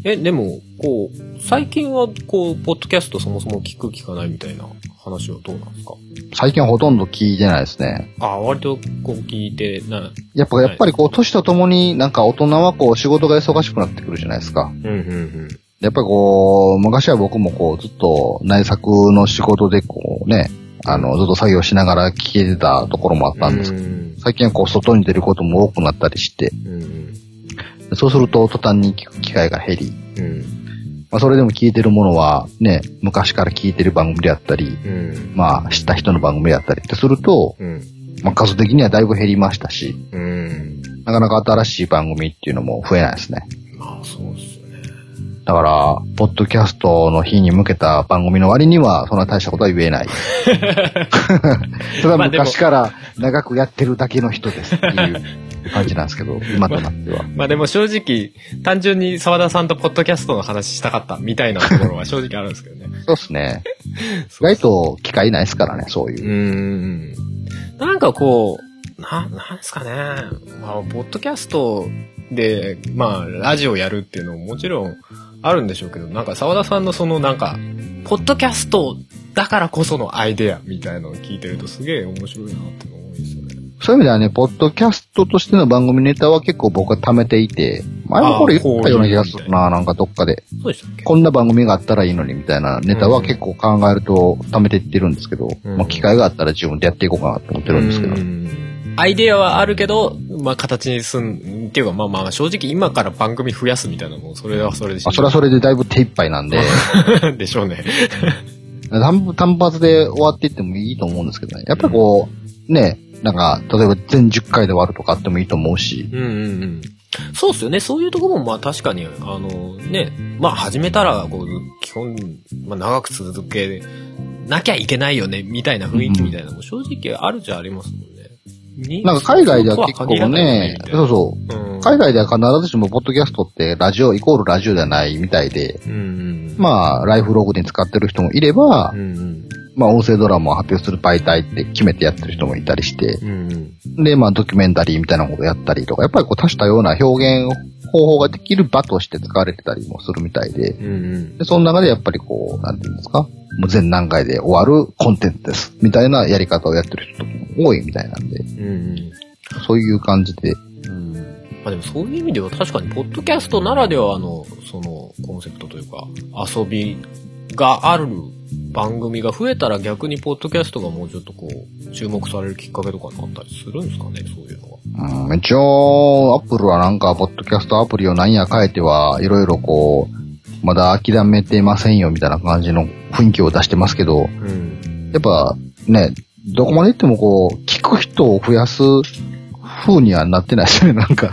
え、でも、こう、最近は、こう、ポッドキャストそもそも聞く聞かないみたいな話はどうなんですか？最近はほとんど聞いてないですね。ああ、割と、こう、聞いてな、やっぱ、やっぱりこう、年とともになんか大人はこう、仕事が忙しくなってくるじゃないですか。うん、うん、やっぱりこう、昔は僕もこう、ずっと内作の仕事でこうね、あの、ずっと作業しながら聞けてたところもあったんですけど、うん。最近はこう、外に出ることも多くなったりして、うん。そうすると途端に聞く機会が減り、うん。まあ、それでも聞いてるものはね、昔から聞いてる番組であったり、うん。まあ、知った人の番組であったりってすると、うん。まあ、数的にはだいぶ減りましたし、うん。なかなか新しい番組っていうのも増えないですね。まあ、そうです。だから、ポッドキャストの日に向けた番組の割には、そんな大したことは言えない。*laughs* ただ昔から長くやってるだけの人ですっていう感じなんですけど、*laughs* 今となっては。まあでも正直、単純に沢田さんとポッドキャストの話したかったみたいなところは正直あるんですけどね。そうですね。*laughs* 意外と機会ないですからね、そういうう。ん。なんかこう、な、なんですかね。まあ、ポッドキャストで、まあ、ラジオやるっていうのももちろんあるんでしょうけど、なんか沢田さんのそのなんか、ポッドキャストだからこそのアイデアみたいなのを聞いてるとすげえ面白いなって思うんですよね。そういう意味ではね、ポッドキャストとしての番組ネタは結構僕は貯めていて、前もこれ言ったような気がするな、なんかどっかで。そうでしたっけ？こんな番組があったらいいのにみたいなネタは結構考えると貯めていってるんですけど、うんまあ機会があったら自分でやっていこうかなと思ってるんですけど。うんアイデアはあるけど、まあ形にすん、っていうかまあまあ正直今から番組増やすみたいなのもそれはそれでしまあ、それはそれでだいぶ手一杯なんで、*laughs* でしょうね。単単発で終わっていってもいいと思うんですけどね。やっぱりこう、ね、なんか、例えば全10回で終わるとかあってもいいと思うし。うんうんうん。そうっすよね。そういうところもまあ確かに、あのね、まあ始めたら、こう、基本、まあ長く続けなきゃいけないよね、みたいな雰囲気みたいなのも正直あるじゃありますもんね。になんか海外では結構ね、そそうそう。ううん。海外では必ずしもポッドキャストってラジオイコールラジオではないみたいで、うんうん。まあ、ライフログに使ってる人もいればう、んうん。まあ、音声ドラマを発表する媒体って決めてやってる人もいたりして、うんうん。で、まあ、ドキュメンタリーみたいなことやったりとか、やっぱりこう多種多様な表現方法ができる場として使われてたりもするみたいで、うんうん。で、その中でやっぱりこう、なんていうんですか、もう全何回で終わるコンテンツです。みたいなやり方をやってる人も多いみたいなんで、うんうん。そういう感じで、うんまあでもそういう意味では確かに、ポッドキャストならではの、その、コンセプトというか、遊びがある番組が増えたら逆にポッドキャストがもうちょっとこう、注目されるきっかけとかになったりするんですかね、そういうのは。うん、一応、アップルはなんか、ポッドキャストアプリをなんや変えては、いろいろこう、まだ諦めてませんよみたいな感じの雰囲気を出してますけど、うん。やっぱね、どこまで行ってもこう、聞く人を増やす風にはなってないですよね、なんか。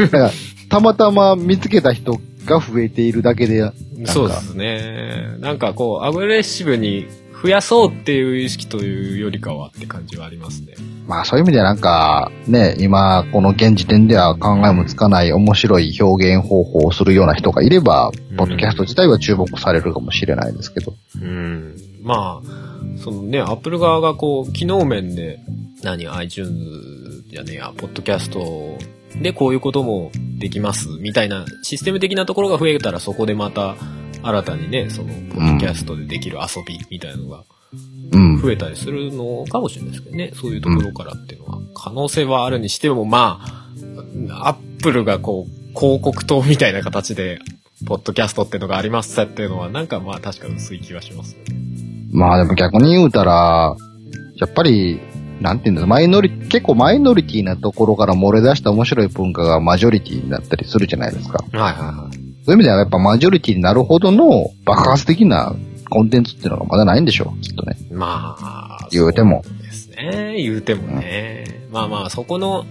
*laughs* たまたま見つけた人が増えているだけで、なんかそうですね。なんかこう、アグレッシブに増やそうっていう意識というよりかはって感じはありますね。まあそういう意味ではなんか、ね、今、この現時点では考えもつかない面白い表現方法をするような人がいれば、うんポッドキャスト自体は注目されるかもしれないですけど。うん。まあ、そのね、アップル側がこう、機能面で、何、iTunes じゃねえや、ポッドキャストでこういうこともできます、みたいなシステム的なところが増えたらそこでまた、新たにね、その、ポッドキャストでできる遊びみたいなのがうん。増えたりするのかもしれないですけどね、そういうところからっていうのは、可能性はあるにしても、まあ、アップルがこう、広告塔みたいな形で、ポッドキャストっていうのがありますっていうのは、なんかまあ確かに薄い気はしますよね。まあでも逆に言うたら、やっぱり、なんていうんだマイノリ、結構マイノリティなところから漏れ出した面白い文化がマジョリティになったりするじゃないですか。はいはいはい。そういう意味ではやっぱマジョリティになるほどの爆発的なコンテンツっていうのがまだないんでしょう、きっとね。まあ、言うてもですね。言うてもね。まあまあ、そこの、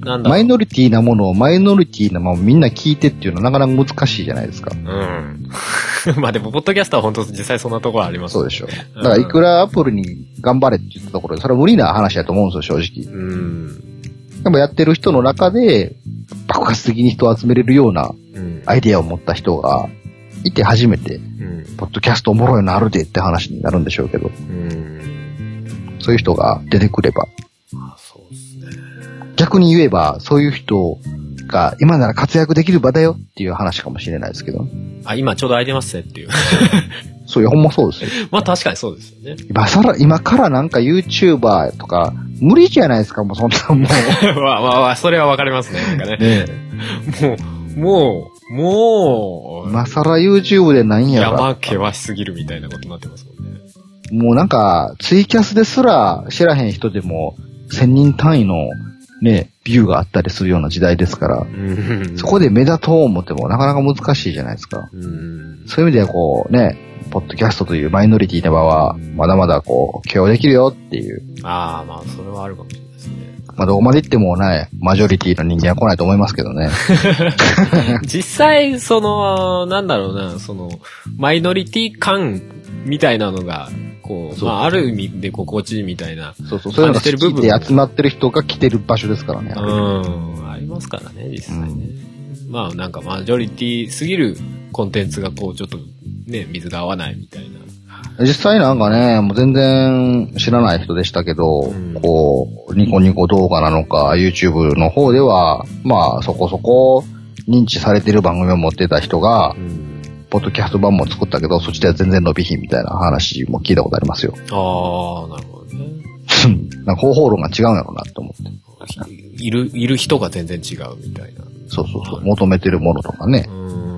なんだ。マイノリティなものをマイノリティなままみんな聞いてっていうのはなかなか難しいじゃないですか。うん。*laughs* まあでも、ポッドキャストは本当実際そんなところありますそうでしょ。うんだからいくらアップルに頑張れって言ったところで、それは無理な話だと思うんですよ、正直。うん。でもやってる人の中で、爆発的に人を集めれるようなうん。アイデアを持った人がいて初めて、うん。ポッドキャストおもろいのあるでって話になるんでしょうけど、うん。そういう人が出てくれば。まあ、そうですね。逆に言えば、そういう人が今なら活躍できる場だよっていう話かもしれないですけど、あ、今ちょうど空いてますねっていう。*laughs* そういうほんまそうですよ。*laughs* まあ確かにそうですよね。今さら、今からなんか YouTuber とか、無理じゃないですか、もうそんなもう。*laughs* まあまあまあ、それはわかりますね。なんかね。ねもう、もう、もう、今更 YouTube でなんや山ら、険しすぎるみたいなことになってますもんね。もうなんか、ツイキャスですら知らへん人でも、1000人単位のね、ビューがあったりするような時代ですから、うんそこで目立とう思ってもなかなか難しいじゃないですか。うん。そういう意味ではこうね、ポッドキャストというマイノリティな場は、まだまだこう、許容できるよっていう。ああ、まあ、それはあるかもしれないですね。まあどこまで行ってもね、マジョリティの人間は来ないと思いますけどね。*laughs* 実際、その、なんだろうな、その、マイノリティ感みたいなのが、こう、まあ、ある意味で心地いいみたいな、そうそう、そういうのてる部好き分で集まってる人が来てる場所ですからね。うん、ありますからね、実際ね。まあ、なんか、マジョリティすぎるコンテンツが、こう、ちょっと、ね、水が合わないみたいな。実際なんかね、もう全然知らない人でしたけど、うんこう、ニコニコ動画なのか、YouTube の方では、まあそこそこ認知されてる番組を持ってた人がう、ん。ポッドキャスト版も作ったけど、そっちでは全然伸びひんみたいな話も聞いたことありますよ。ああ、なるほどね。なんか方法論が違うんやろうなって思って。いる、いる人が全然違うみたいな。そうそうそう。求めてるものとかねう。ん。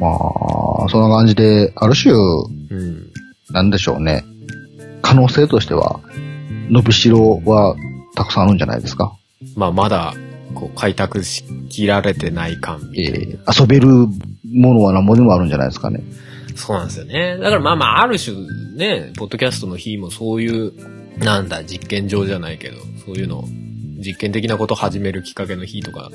まあ、そんな感じで、ある種、うん。なんでしょうね。可能性としては、伸びしろはたくさんあるんじゃないですか？まあ、まだ、こう、開拓しきられてない感みたいな。えー遊べるものは何もでもあるんじゃないですかね。そうなんですよね。だからまあまあ、ある種ね、ポッドキャストの日もそういう、なんだ、実験場じゃないけど、そういうの、実験的なことを始めるきっかけの日とか、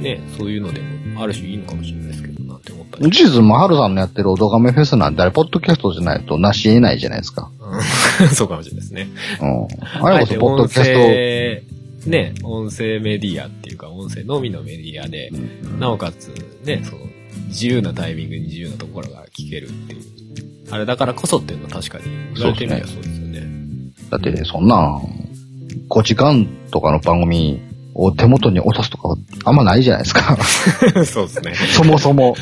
ね、そういうのでも、ある種いいのかもしれないですけど、なんて思ったり。事実、まはるさんのやってるおどがめフェスなんてあれ、ポッドキャストじゃないとなし得ないじゃないですか。うん *laughs* そうかもしれないですね。うん。あれこそ、ポッドキャス音声ね、音声メディアっていうか、音声のみのメディアで、なおかつ、ね、その、自由なタイミングに自由なところが聞けるっていう。あれだからこそっていうのは確かに言われてみればそうですよね。ト、だって、そんなん、5時間とかの番組を手元に落とすとか、あんまないじゃないですか。*laughs* そうですね。そもそも。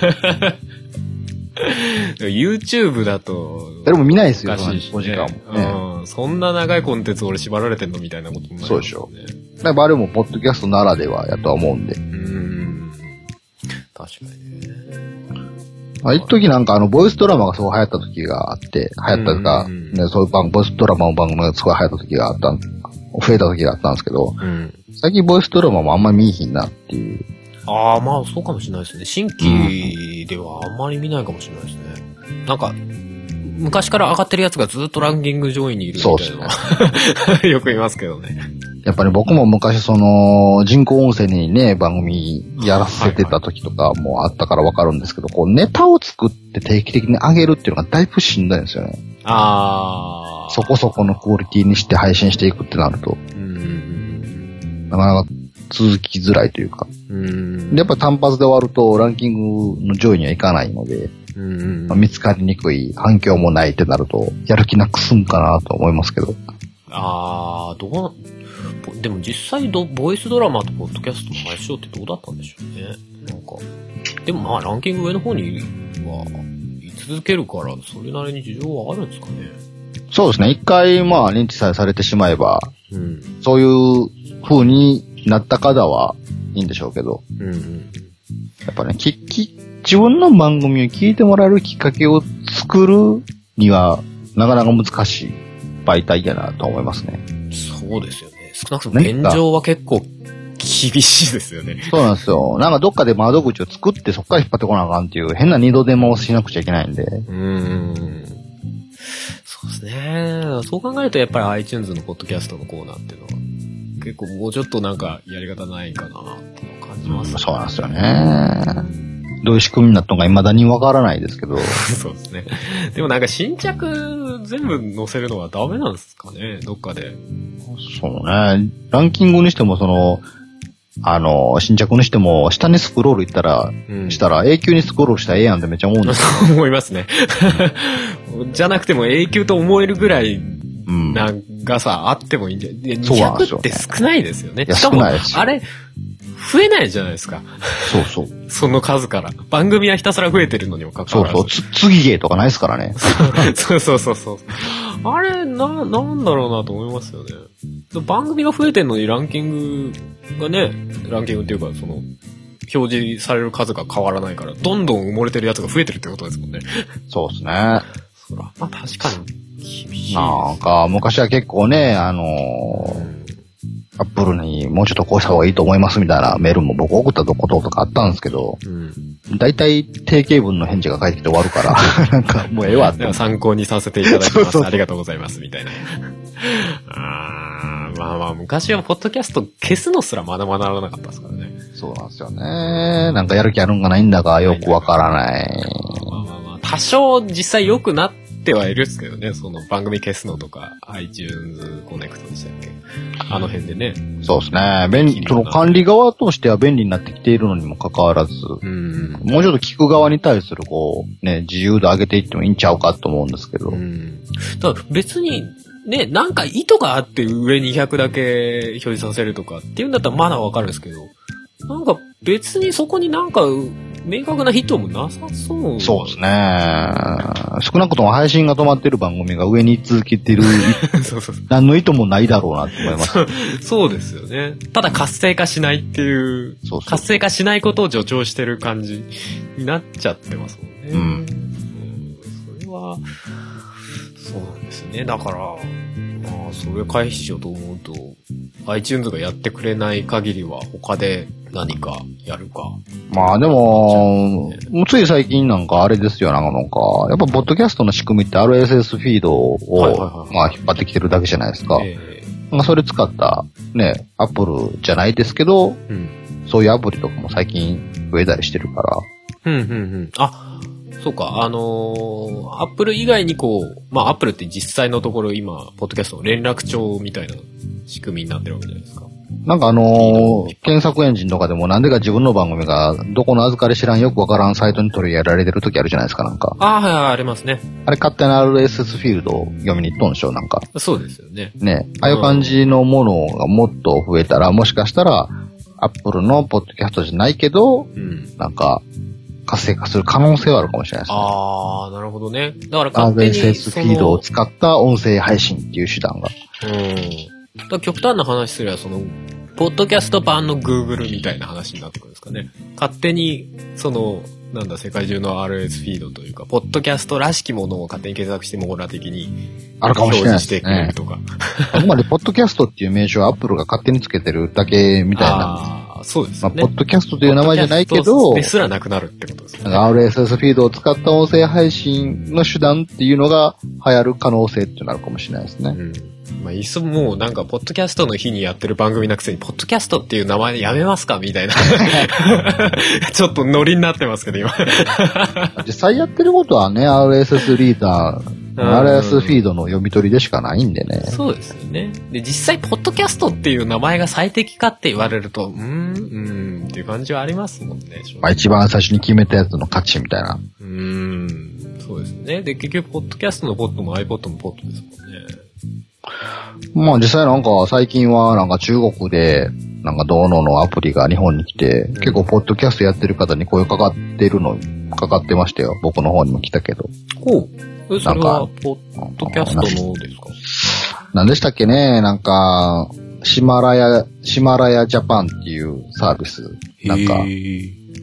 YouTube だと、誰も見ないですよ、おかしいし、5時間もね。うん。そんな長いコンテンツ俺縛られてんのみたいなことになりますそうでしょね。やっぱあれもポッドキャストならではやとは思うんで。うん。確かにね。まあ、一時なんかあの、ボイスドラマがすごい流行った時があって、流行ったとか、ね、そういう番、ボイスドラマの番組がすごい流行った時があったん、増えた時があったんですけど、うん。最近ボイスドラマもあんま見えひんなっていう。ああ、まあそうかもしれないですね。新規ではあんまり見ないかもしれないですね。なんか、昔から上がってるやつがずっとランキング上位にいるみたいなのは、*laughs* よく言いますけどね。やっぱり僕も昔その、人工音声にね、番組やらせてた時とかもあったからわかるんですけど、こうネタを作って定期的に上げるっていうのがだいぶしんどいんですよね。ああ。そこそこのクオリティにして配信していくってなると、うん。なかなか続きづらいというか。うん。でやっぱ単発で終わるとランキングの上位にはいかないので、うん。まあ見つかりにくい、反響もないってなると、やる気なくすんかなと思いますけど。ああ、どうな、ぼでも実際ど、ボイスドラマとポッドキャストの相性ってどうだったんでしょうね。なんか。でもまあランキング上の方には、居続けるから、それなりに事情はあるんですかね。そうですね。一回まあ認知さえされてしまえば、うん。そういう風になった方はいいんでしょうけど、うんうん。やっぱね、き、き、自分の番組を聞いてもらえるきっかけを作るには、なかなか難しい媒体やなと思いますね。そうですよね。少なくともね現状は結構厳しいですよね。そうなんですよ。なんかどっかで窓口を作ってそっから引っ張ってこなあかんっていう変な二度手間をしなくちゃいけないんで。うーん。そうですね。そう考えるとやっぱり iTunes のポッドキャストのコーナーっていうのは、結構もうちょっとなんかやり方ないかなって感じます、ねそうなんですよね。どういう仕組みになったのか未だにわからないですけど。*laughs* そうですね。でもなんか新着全部載せるのはダメなんですかね？どっかで。そうね。ランキングにしてもその、あの、新着にしても、下にスクロールいったら、うんしたら永久にスクロールしたらええやんってめっちゃ思うんですよ。*laughs* 思いますね。*laughs* じゃなくても永久と思えるぐらいうん。長さあってもいいんじゃでそうなんです200よねって少ないですよね。いやしかも、あれ、増えないじゃないですか。そうそう。その数から。番組はひたすら増えてるのにもかかわらず。そうそう。つ、次芸とかないですからね。そうそうそうそう。あれ、な、なんだろうなと思いますよね。番組が増えてんのにランキングがね、ランキングっていうか、その、表示される数が変わらないから、どんどん埋もれてるやつが増えてるってことですもんね。そうですね。そら、まあ確かに、厳しい。なんか、昔は結構ね、あのーアップルにもうちょっとこうした方がいいと思いますみたいなメールも僕送ったこととかあったんですけど、うん。大体定型文の返事が返ってきて終わるから、*laughs* なんかもうええわって参考にさせていただきます。そうそうそうありがとうございます、みたいな。あーまあまあ、昔はポッドキャスト消すのすらまだまだならなかったですからね。そうなんですよね。なんかやる気あるんかないんだかよくわからない。まあまあまあ、多少実際良くなってはいるっすけどね、その番組消すのとか、iTunes コネクトでしたっけあの辺でね。そうですね。便利、その管理側としては便利になってきているのにもかかわらず、うん。もうちょっと聞く側に対するこう、ね、自由度上げていってもいいんちゃうかと思うんですけど。うん。ただ別に、ね、なんか意図があって上200だけ表示させるとかっていうんだったらまだわかるんですけど、なんか別にそこになんか明確な意図もなさそう。そうですね。少なくとも配信が止まってる番組が上に続けてる、*laughs* そうそう何の意図もないだろうなと思います。そう。そうですよね。ただ活性化しないっていう、そうそう活性化しないことを助長してる感じになっちゃってますもんね。うんうんそれは、そうなんですよね。だから、まあ、それ回避しようと思うと、iTunes がやってくれない限りは他で何かやるか。まあでも、もうつい最近なんかあれですよ、なんか、やっぱポッドキャストの仕組みって RSS フィードを、はいはいはいまあ引っ張ってきてるだけじゃないですか。えまあそれ使った、ね、アップルじゃないですけど、えうん。そういうアプリとかも最近増えたりしてるから、うん、うん、うん。あ、そうか、あのー、アップル以外にこう、まあ、アップルって実際のところ今、ポッドキャストの連絡帳みたいな仕組みになってるわけじゃないですか。なんかあのー検索エンジンとかでもなんでか自分の番組がどこの預かり知らんよくわからんサイトに取り上げられてる時あるじゃないですか、なんか。ああ、はいはい、ありますね。あれ勝手な RSS フィールドを読みに行っとんでしょ、なんか。そうですよね。ね。ああいう感じのものがもっと増えたら、もしかしたら、アップルのポッドキャストじゃないけど、うん。なんか、活性化する可能性はあるかもしれないですね。ああ、なるほどね。だから勝手に、RSS フィードを使った音声配信っていう手段が。うん。だ極端な話すれば、その、ポッドキャスト版の Google みたいな話になってくるんですかね。勝手に、その、なんだ、世界中の RS フィードというか、ポッドキャストらしきものを勝手に検索して網羅的にあるかもしれないです表示してくれねる。とか。*laughs* あくまで、ポッドキャストっていう名称はアップルが勝手につけてるだけみたいな。ああ、そうですまあ。ポッドキャストという名前じゃないけどト、ですらなくなるってことですよね。RSS フィードを使った音声配信の手段っていうのが流行る可能性ってなるかもしれないですね。うん。まあ、いっそもうなんか、ポッドキャストの日にやってる番組なくせに、ポッドキャストっていう名前でやめますかみたいな。*laughs* ちょっとノリになってますけど、今。実際やってることはね、RSS リーダー、RSS フィードの読み取りでしかないんでね。そうですよね。で、実際、ポッドキャストっていう名前が最適かって言われると、うーん、うーんっていう感じはありますもんね。まあ一番最初に決めたやつの勝ちみたいな。うーん、そうですね。で、結局、ポッドキャストのポッドも iPod もポッドですもんね。まあ実際なんか最近はなんか中国でなんかどうののアプリが日本に来て、結構ポッドキャストやってる方に声かかってるの、かかってましたよ。僕の方にも来たけど。ほう。えそポッドキャストのですか？なんでしたっけね？なんか、シマラヤ、シマラヤジャパンっていうサービス。なんか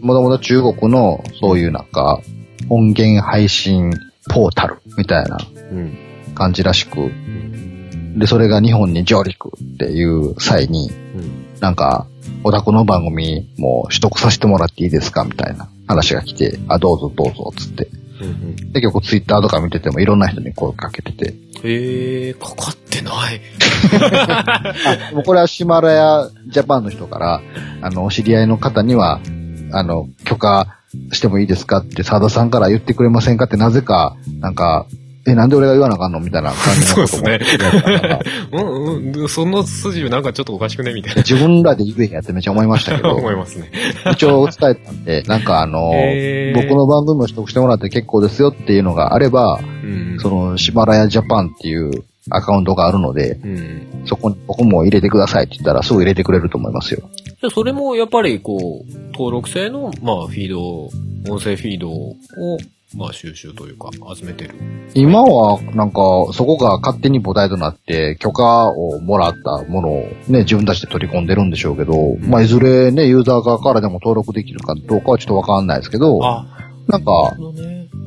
もともと中国のそういうなんか、音源配信ポータルみたいなうん。感じらしく、で、それが日本に上陸っていう際に、うん。なんか、オタクの番組も取得させてもらっていいですかみたいな話が来て、あ、どうぞどうぞ、つって。うんうん。で、結構ツイッターとか見ててもいろんな人に声かけてて。へえ、かかってない。*laughs* あ、もうこれはシマラヤジャパンの人から、あの、お知り合いの方には、あの、許可してもいいですかって、沢田さんから言ってくれませんかって、なぜか、なんか、え、なんで俺が言わなあかんのみたいな感じのことも *laughs* そうです言われたからうんうん、その筋なんかちょっとおかしくねみたいな。自分らで言えへんやってめっちゃ思いましたけど、思いますね。一応伝えたんで、*laughs* なんかあの、僕の番組も取得してもらって結構ですよっていうのがあれば、うん。その、シマラヤジャパンっていうアカウントがあるので、うん。そこに僕も入れてくださいって言ったらすぐ入れてくれると思いますよ。じゃあそれもやっぱりこう、登録制の、まあ、フィード、音声フィードを、まあ、収集というか、集めてる。今は、なんか、そこが勝手に母体となって、許可をもらったものをね、自分たちで取り込んでるんでしょうけど、まあ、いずれね、ユーザー側からでも登録できるかどうかはちょっとわかんないですけど、あ、なんか。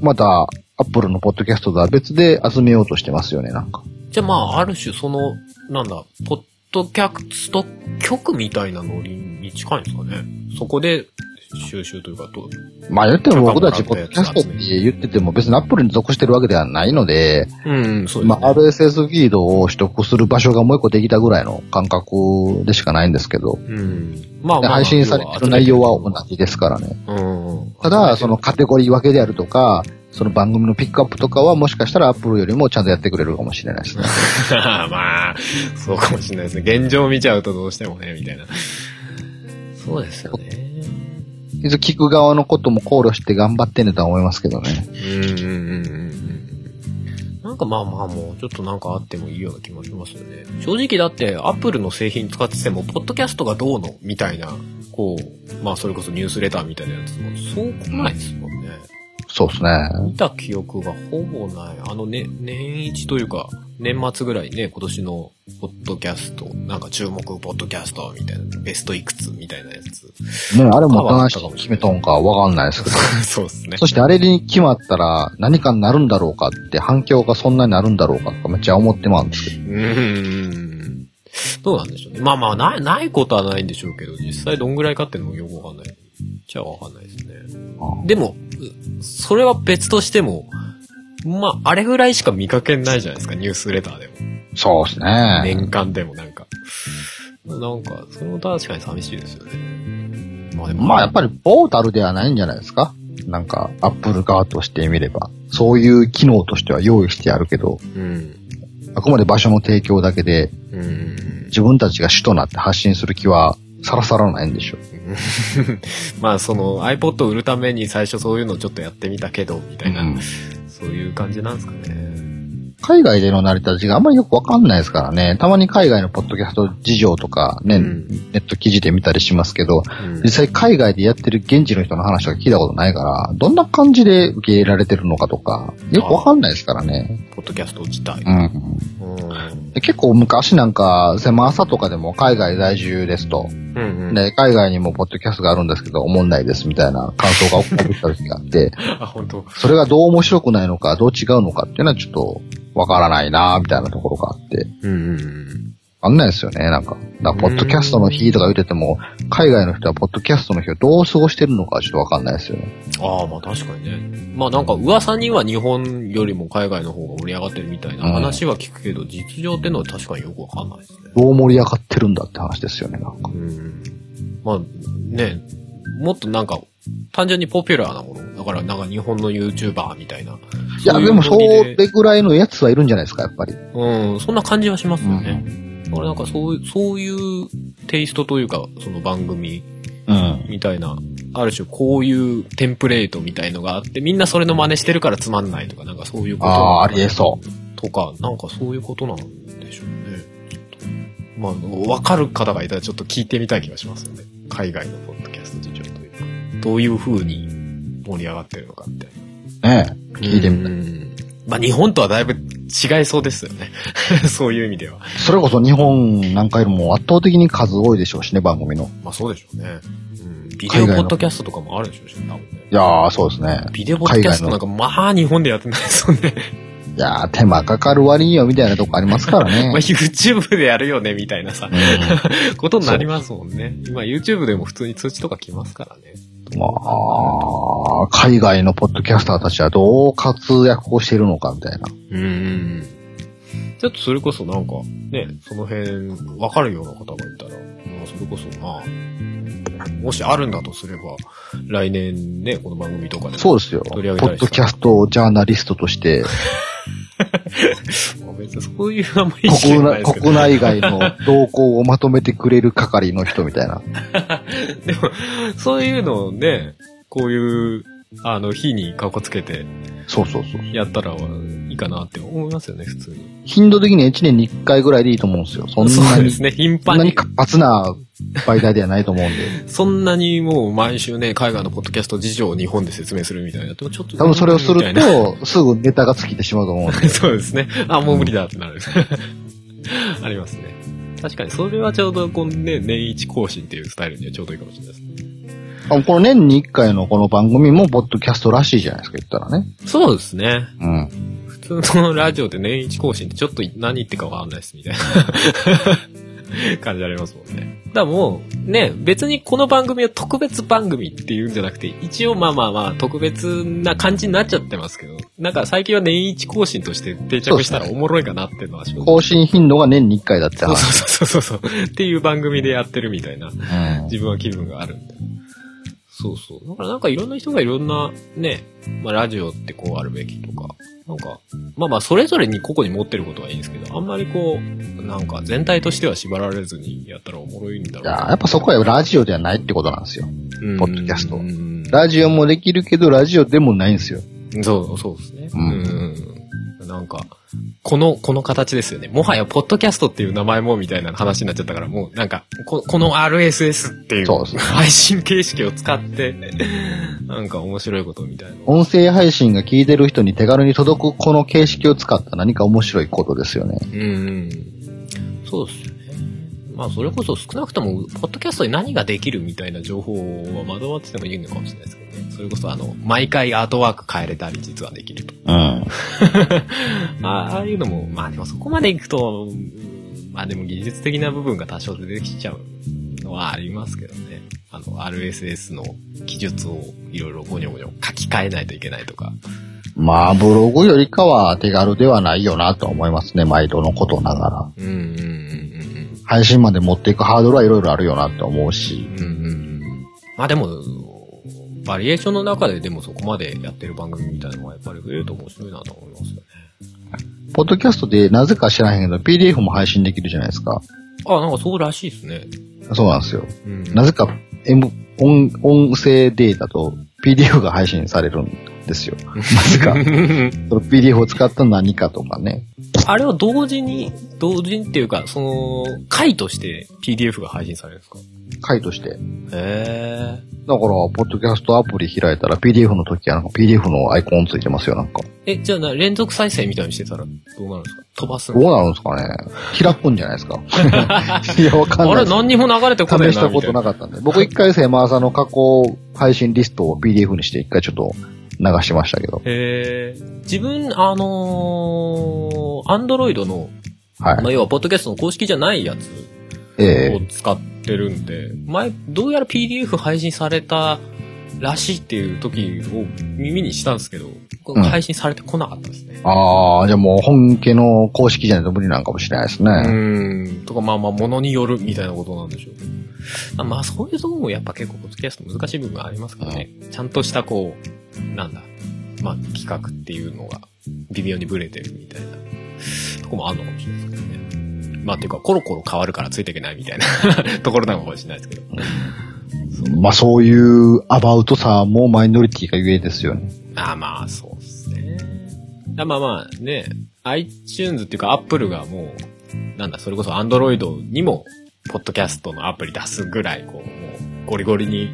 また、アップルのポッドキャストとは別で集めようとしてますよね、なんか。じゃあまあ、ある種その、なんだ、ポッドキャスト局みたいなノリに近いんですかね。そこで収集というか、とまあ言っても僕たちポッドキャストって言ってても別にアップルに属してるわけではないので、うん、そうですね。まあ RSS フィードを取得する場所がもう一個できたぐらいの感覚でしかないんですけど、うん。まあでまあ、配信されてる内容は同じですからね。うん。ただ、そのカテゴリー分けであるとか、その番組のピックアップとかはもしかしたらアップルよりもちゃんとやってくれるかもしれないですね。*laughs* まあ、そうかもしれないですね。現状見ちゃうとどうしてもね、みたいな。そうですよね。一応聞く側のことも考慮して頑張ってねとは思いますけどね。うんうんうんうんうん。なんかまあまあもうちょっとなんかあってもいいような気もしますよね。正直だってアップルの製品使ってても、ポッドキャストがどうのみたいな、こう、まあそれこそニュースレターみたいなやつも、そう来ないですもんね。そうですね。見た記憶がほぼない。あのね、年一というか、年末ぐらいね、今年のポッドキャスト、なんか注目ポッドキャストみたいな、ベストいくつみたいなやつ。ね、あれもどし決めとんかわかんないですけど。そうですね。そしてあれに決まったら何かになるんだろうかって反響がそんなになるんだろうかとかめっちゃ思ってまうんですけど。うーん。どうなんでしょうね。まあまあ、ない、ないことはないんでしょうけど、実際どんぐらいかっていうのもよくわかんない。じゃあわかんないですね。でも、うそれは別としても、まあ、あれぐらいしか見かけないじゃないですか、ニュースレターでも。そうですね。年間でもなんか。なんか、それも確かに寂しいですよね。まあでも、まあやっぱりポータルではないんじゃないですかなんか、アップル側としてみれば。そういう機能としては用意してあるけど、うん。あくまで場所の提供だけで、うん。自分たちが主となって発信する気は、さらさらないんでしょ。*laughs* まあ、その iPod を売るために最初そういうのちょっとやってみたけど、みたいな、うんそういう感じなんですかね。海外での成り立ちがあんまりよくわかんないですからね。たまに海外のポッドキャスト事情とかね、うんネット記事で見たりしますけど、うん実際海外でやってる現地の人の話とか聞いたことないから、どんな感じで受け入れられてるのかとか、よくわかんないですからね。ポッドキャスト自体。うん。うん。で結構昔なんか、狭さとかでも海外在住ですと、うんうん。で、海外にもポッドキャストがあるんですけど、思んないですみたいな感想が起こった時があって、*laughs* あ、本当。それがどう面白くないのか、どう違うのかっていうのはちょっとわからないなみたいなところがあって、うんうんうん。わかんないですよね、なんか。だポッドキャストの日とか言ってても、海外の人はポッドキャストの日をどう過ごしてるのかちょっとわかんないですよね。ああ、まあ確かにね。まあなんか噂には日本よりも海外の方が盛り上がってるみたいな話は聞くけど、実情ってのは確かによくわかんないですね。どう盛り上がってるんだって話ですよね、なんか。うん。まあね、もっとなんか、単純にポピュラーなもの。だからなんか日本の YouTuber みたいな。いや、でもそれぐらいのやつはいるんじゃないですか、やっぱり。うん、そんな感じはしますよね。だからなんかそういう、そういうテイストというか、その番組うん。みたいな、ある種こういうテンプレートみたいのがあって、みんなそれの真似してるからつまんないとか、なんかそういうこと。ああ、ありえそう。とか、なんかそういうことなんでしょうね。ちょっとまあ、わかる方がいたらちょっと聞いてみたい気がしますよね。海外のポッドキャスト事情。どういう風に盛り上がってるのかって。ねえ聞いてみたい。うんまあ日本とはだいぶ違いそうですよね。*laughs* そういう意味では。それこそ日本なんかよりも圧倒的に数多いでしょうしね、番組の。まあそうでしょうね。うん。ビデオポッドキャストとかもあるでしょうしね、多分ね。いやー、そうですね。ビデオポッドキャストなんか、まあ日本でやってないですもんね。*laughs* いやー、手間かかる割にはみたいなとこありますからね。*laughs* まあ YouTube でやるよね、みたいなさ、うことになりますもんね。今 YouTube でも普通に通知とか来ますからね。んまあ、海外のポッドキャスターたちはどう活躍をしているのかみたいな。うん。ちょっとそれこそなんか、ね、その辺、わかるような方がいたら、まあ、それこそまあ、もしあるんだとすれば、来年ね、この番組とかで。そうですよ。ポッドキャストジャーナリストとして、まあ別にそういうあんまりいですけど。国内外の動向をまとめてくれる係の人みたいな。*laughs* でも、そういうのをね、こういう、あの、日にカッコつけてそうそうそう。やったらいいかなって思いますよね、普通に。頻度的には1年に1回ぐらいでいいと思うんですよ。そんそなに、うですね、頻繁に。そんなに活発な媒体ではないと思うんで。そんなにもう毎週ね、海外のポッドキャスト事情を日本で説明するみたいなやってもちょっと。多分それをするみたいなと、すぐネタが尽きてしまうと思うんで。そうですね。あ、もう無理だってなる。*laughs* ありますね。確かに、それはちょうど、このね、年一更新っていうスタイルにはちょうどいいかもしれないですね。あこの年に1回のこの番組もポッドキャストらしいじゃないですか、言ったらね。そうですね。うん。普通のラジオで年一更新ってちょっと何言ってかわかんないですみたいな *laughs* 感じありますもんね。だもう、ね、別にこの番組は特別番組っていうんじゃなくて、一応まあまあまあ特別な感じになっちゃってますけど、なんか最近は年一更新として定着したらおもろいかなっていうのは正直更新頻度が年に1回だってそう話。そうそうそうそう。っていう番組でやってるみたいな、うん自分は気分があるんで。そうそう。だからなんかいろんな人がいろんな、ね、まあラジオってこうあるべきとか、なんか、まあまあそれぞれに個々に持ってることはいいんですけど、あんまりこう、なんか全体としては縛られずにやったらおもろいんだろいうやな。やっぱそこはラジオではないってことなんですよ。うんポッドキャストうんラジオもできるけど、ラジオでもないんですよ。そう、そうですね。ううんん。なんか、この、この形ですよね。もはや、ポッドキャストっていう名前もみたいな話になっちゃったから、もうなんか、ここの RSS っていう配信形式を使って、なんか面白いことみたいな。音声配信が聞いてる人に手軽に届くこの形式を使った何か面白いことですよね。うんうん。そうですよね。まあ、それこそ少なくとも、ポッドキャストに何ができるみたいな情報は惑わっててもいいのかもしれないですけどね。それこそ、あの、毎回アートワーク変えれたり実はできると。うん。*laughs* ああいうのも、まあでもそこまで行くと、うんまあでも技術的な部分が多少出てきちゃうのはありますけどね。あの、RSS の記述をいろいろゴニョゴニョ書き換えないといけないとか。まあ、ブログよりかは手軽ではないよなと思いますね、毎度のことながら。うんうんうん配信まで持っていくハードルはいろいろあるよなって思うし。うんうん。うん。まあでも、バリエーションの中ででもそこまでやってる番組みたいなのはやっぱり増えると面白いなと思いますよね。ポッドキャストでなぜか知らへんけど PDF も配信できるじゃないですか。あ、なんかそうらしいですね。そうなんですよ。うん。なぜか、M、音、音声データと PDF が配信されるんですよ。*laughs* なぜか。その PDF を使った何かとかね。あれは同時に、同時にっていうか、その、回として PDF が配信されるんですか？回として。へだから、ポッドキャストアプリ開いたら PDF の時はなんか PDF のアイコンついてますよ、なんか。え。え、じゃあな、連続再生みたいにしてたらどうなるんですか？飛ばすどうなるんですかね開くんじゃないですか *laughs* いや、わかんない。あれ何にも流れてこないな試したことなかかったんで。僕一回セマーサの過去配信リストを PDF にして一回ちょっと流しましたけど。へー自分、あのー、アンドロイドの、はい。まあ、要は、ポッドキャストの公式じゃないやつえを使ってるんで、前、どうやら PDF 配信されたらしいっていう時を耳にしたんですけど、ん配信されてこなかったですね。ああ、じゃあもう本家の公式じゃないと無理なんかもしれないですね。うーん。とか、まあまあ、ものによるみたいなことなんでしょうけど。あまあ、そういうところもやっぱ結構、ポッドキャスト難しい部分がありますからね。ちゃんとした、こう、なんだ、まあ、企画っていうのが、微妙にブレてるみたいな、とこもあるのかもしれないですけどね。まあ、っていうか、コロコロ変わるからついていけないみたいな *laughs* ところなのかもしれないですけど。まあそういうアバウトさもマイノリティがゆえですよね。ああまあ、そうですね。あまあまあね、iTunes っていうか Apple がもう、なんだ、それこそ Android にも、ポッドキャストのアプリ出すぐらい、こう、もう、ゴリゴリに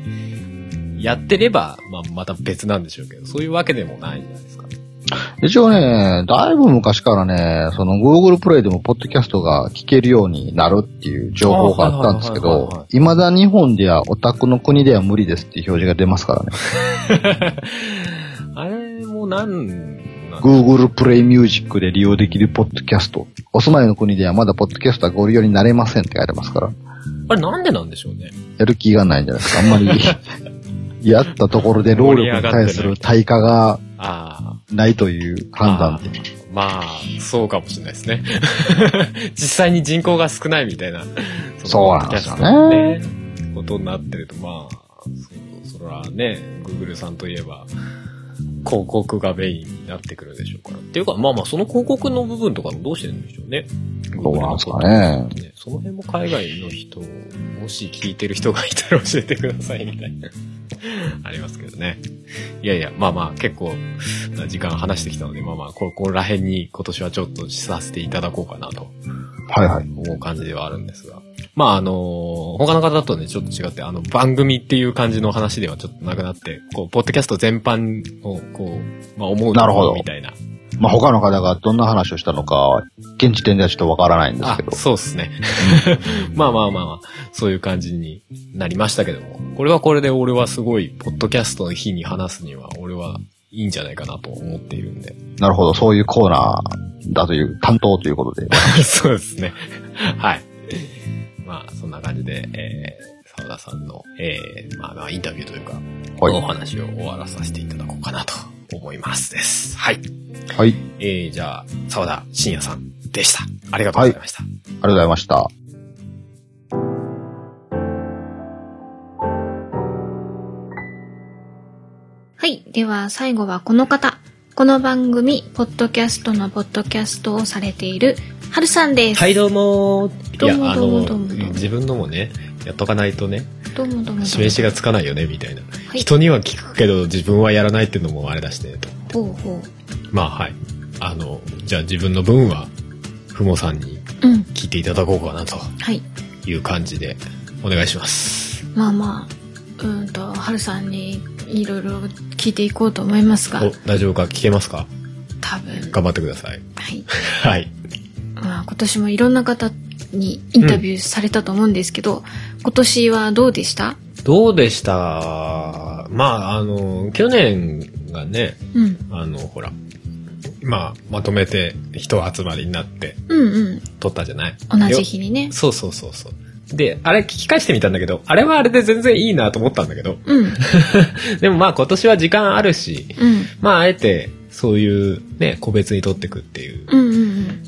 やってれば、まあまた別なんでしょうけど、そういうわけでもないじゃないですか。一応ね、だいぶ昔からね、その Google プレイでもポッドキャストが聞けるようになるっていう情報があったんですけど未だ日本ではオタクの国では無理ですっていう表示が出ますからね。*laughs* あれもなん Google プレイミュージックで利用できるポッドキャスト。お住まいの国ではまだポッドキャストはご利用になれませんって書いてますから。あれなんでなんでしょうね？やる気がないんじゃないですか？あんまり、*laughs* やったところで労力に対する対価があないというあ。判断で。まあ、そうかもしれないですね。*laughs* 実際に人口が少ないみたいな。そうなんですよねことになってると、まあ、そう、それはね、Google さんといえば、広告がメインになってくるでしょうから。っていうか、まあまあ、その広告の部分とかもどうしてるんでしょうね。どうなんですかね。ねその辺も海外の人、もし聞いてる人がいたら教えてくださいみたいな。*laughs* ありますけどね。いやいや、まあまあ結構な時間話してきたので、まあまあ、ここら辺に今年はちょっとさせていただこうかなとはいはい。思う感じではあるんですが。まああの他の方とね、ちょっと違って、あの、番組っていう感じの話ではちょっとなくなって、こう、ポッドキャスト全般を、こう、まあ思うなるほどみたいな。まあ、他の方がどんな話をしたのか、現時点ではちょっとわからないんですあけど。そうですね。*laughs* まあまあまあまあ、そういう感じになりましたけども。これはこれで俺はすごい、ポッドキャストの日に話すには、俺はいいんじゃないかなと思っているんで。なるほど、そういうコーナーだという、担当ということで。*laughs* そうですね。*laughs* はい。まあ、そんな感じで、えー、沢田さんの、えー、まあまあ、インタビューというか、はいお話を終わらさせていただこうかなと思いますです。はい。はい。えー、じゃあ、沢田信也さんでした。ありがとうございました。ありがとうございました。はい。では、最後はこの方。この番組、ポッドキャストのポッドキャストをされている、はるさんです。はい、どうもどうもどうもどうも自分のもね、やっとかないとね。示しがつかないよね、みたいな。はい人には聞くけど、自分はやらないっていうのもあれだしね、と。ほうほまあ、はい。あの、じゃあ自分の分は、ふもさんに。聞いていただこうかな、とはい。いう感じで、お願いします。まあまあ、うーんと、はるさんにいろいろ聞いていこうと思いますがお、、大丈夫か？聞けますか？多分、頑張ってください。はい。*laughs* はい。まあ、今年もいろんな方にインタビューされたと思うんですけど、今年はどうでした？どうでした？まあ、あの、去年がね、うん。あの、ほら、まあ、まとめて人集まりになってうんうん。撮ったじゃない？同じ日にね。そうそうそうそう。で、あれ聞き返してみたんだけど、あれはあれで全然いいなと思ったんだけど、うん。*laughs* でもまあ今年は時間あるし、うん。まああえてそういうね、個別に撮ってくっていう。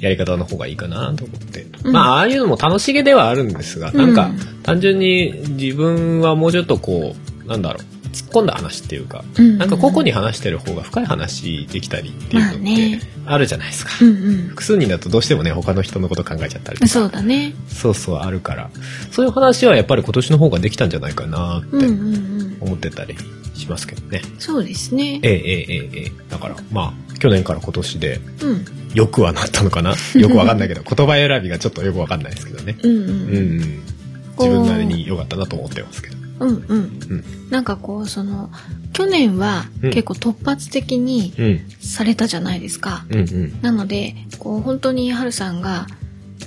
やり方の方がいいかなと思って。うんまあああいうのも楽しげではあるんですが、なんかうん単純に自分はもうちょっとこう、なんだろう、突っ込んだ話っていうか、うんうんなんか個々に話してる方が深い話できたりっていうのってあるじゃないですか。うんうん。複数人だとどうしてもね、他の人のこと考えちゃったりとか。そうだね。そうそうあるからそういう話はやっぱり今年の方ができたんじゃないかなってうんうんうん。しますけどね、そうですね。えええええええだからまあ去年から今年でうん。よくはなったのかな？よくわかんないけど *laughs* 言葉選びがちょっとよくわかんないですけどね。うんう。うん。うんん。自分なりに良かったなと思ってますけど。うんうん。うん。なんかこう、その、去年はうん。結構突発的にうん。されたじゃないですか。うんうん。なので、こう、本当にハルさんが、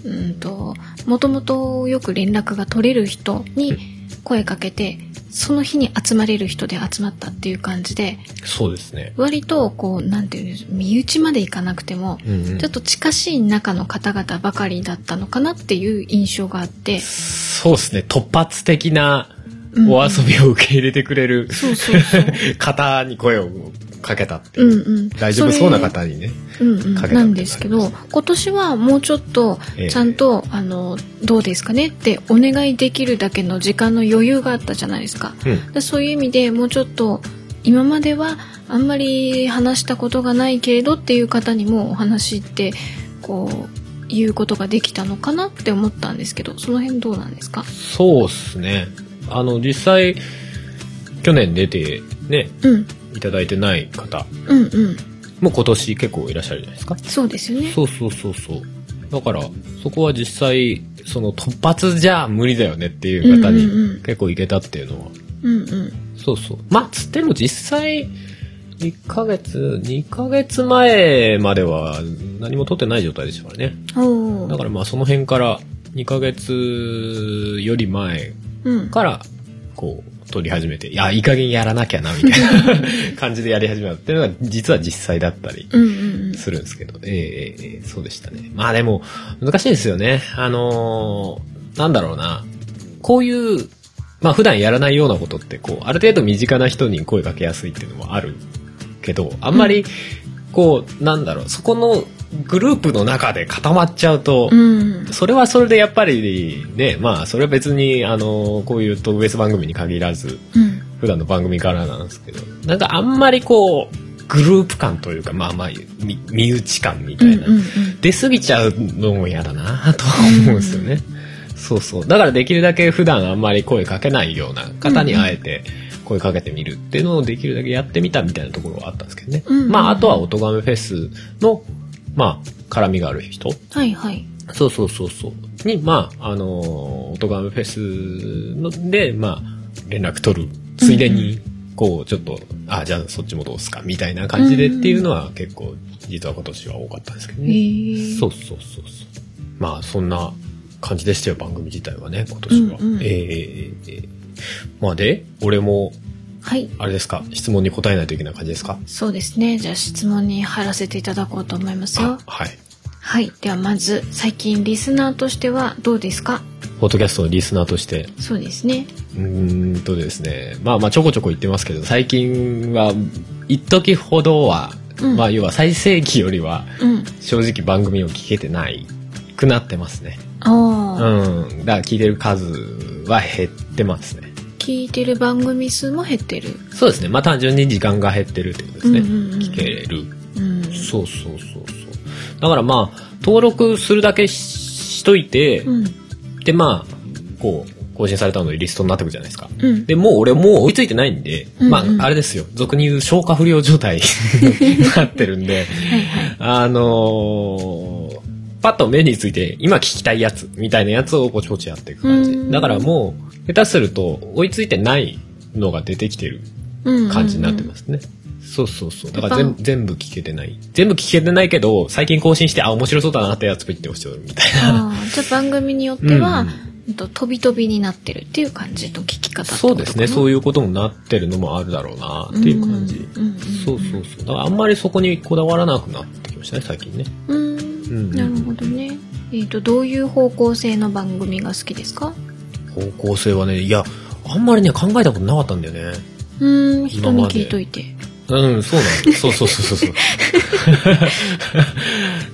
うんと、もともとよく連絡が取れる人に声かけて、その日に集まれる人で集まったっていう感じで、そうですね。割と、こう、なんていうんでしょう、身内までいかなくても、うんうん。ちょっと近しい仲の方々ばかりだったのかなっていう印象があって、そうですね。突発的なうんお遊びを受け入れてくれるそうそうそう。*laughs* 方に声をかけたっていう、うんうん。大丈夫そうな方にねうんうん、かけたなんですけど今年はもうちょっとええ。ちゃんと、あのどうですかねってお願いできるだけの時間の余裕があったじゃないですか。うん。でそういう意味でもうちょっと今まではあんまり話したことがないけれどっていう方にもお話ってこう言うことができたのかなって思ったんですけどその辺どうなんですか？そうっすね。あの、実際、去年出てね、うんいただいてない方、うんうんもう今年結構いらっしゃるじゃないですか。そうですよね。そうそうそうそう。だから、そこは実際、その突発じゃ無理だよねっていう方にうんうんうん結構いけたっていうのは、うんうんそうそう。まあ、つっても実際、1ヶ月、2ヶ月前までは何も取ってない状態でしたからね。おーだからまあその辺から2ヶ月より前うんから、こう、撮り始めて、いや、いい加減やらなきゃな、みたいな感じでやり始めたっていうのが、実は実際だったりうんうんうんするんですけど、ええええええそうでしたね。まあでも、難しいですよね。あのーなんだろうな。こういう、まあ普段やらないようなことって、こう、ある程度身近な人に声かけやすいっていうのもあるけど、あんまり、こう、なんだろう、そこのグループの中で固まっちゃうと、うんそれはそれでやっぱりね、まあそれは別にあの、こういう特別番組に限らず、うん普段の番組からなんですけど、なんかあんまりこう、グループ感というか、まあまあ、み身内感みたいな、うんうんうん出過ぎちゃうのも嫌だなとは思うんですよね。そうそう。だからできるだけ普段あんまり声かけないような方にあえて声かけてみるっていうのをできるだけやってみたみたいなところはあったんですけどね。うんうんまああとはおとがめフェスの、まあ、絡みがある人はいはい。そうそうそうそう。に、まあ、あのー、オトガメフェスので、まあ、連絡取る。ついでに、こう、ちょっと、あ、じゃあそっちもどうすか、みたいな感じでっていうのは結構、実は今年は多かったんですけどへね。ーそうそうそうそう。まあ、そんな感じでしたよ、番組自体はね、今年は。うんうんええええええまあで、俺も、はい。あれですか、質問に答えないといけない感じですか？そうですね。じゃあ質問に入らせていただこうと思いますよあ。はい。はい。ではまず、最近リスナーとしてはどうですか？ポッドキャストのリスナーとして、そうですね。うーんとですね、まあまあちょこちょこ言ってますけど、最近は、一時ほどは、うんまあ要は最盛期よりは、うん。正直番組を聞けてないくなってますね。ああ、うん。だから聞いてる数は減ってますね。聞いてる番組数も減ってる。そうですね。まあ単純に時間が減ってるってことですね。うんうんうん聞ける。うん。そうそうそうそう。だからまあ、登録するだけししといて、うん。でまあ、こう、更新されたのでリストになってくじゃないですか。うん。で、もう俺もう追いついてないんで、うんうんまあ、あれですよ。俗に言う消化不良状態になってるんで、はいはい。あのーパッと目について、今聞きたいやつ、みたいなやつをポチポチやっていく感じ。うんだからもう、下手すると、追いついてないのが出てきてるうん。感じになってますね。そうそうそう。だから全全部聞けてない。全部聞けてないけど、最近更新して、あ、面白そうだなってやつピッて押してるみたいな。じゃあ番組によっては、うんうんと飛び飛びになってるっていう感じの聞き方そうですね。そういうこともなってるのもあるだろうなっていう感じ。そうそうそう。だからあんまりそこにこだわらなくなってきましたね、最近ね。うんうんなるほどねえっ、とどういう方向性の番組が好きですか？方向性はね、いや、あんまりね、考えたことなかったんだよね。うん人に聞いといてうん、そうなんだ。そうそうそうそうそう。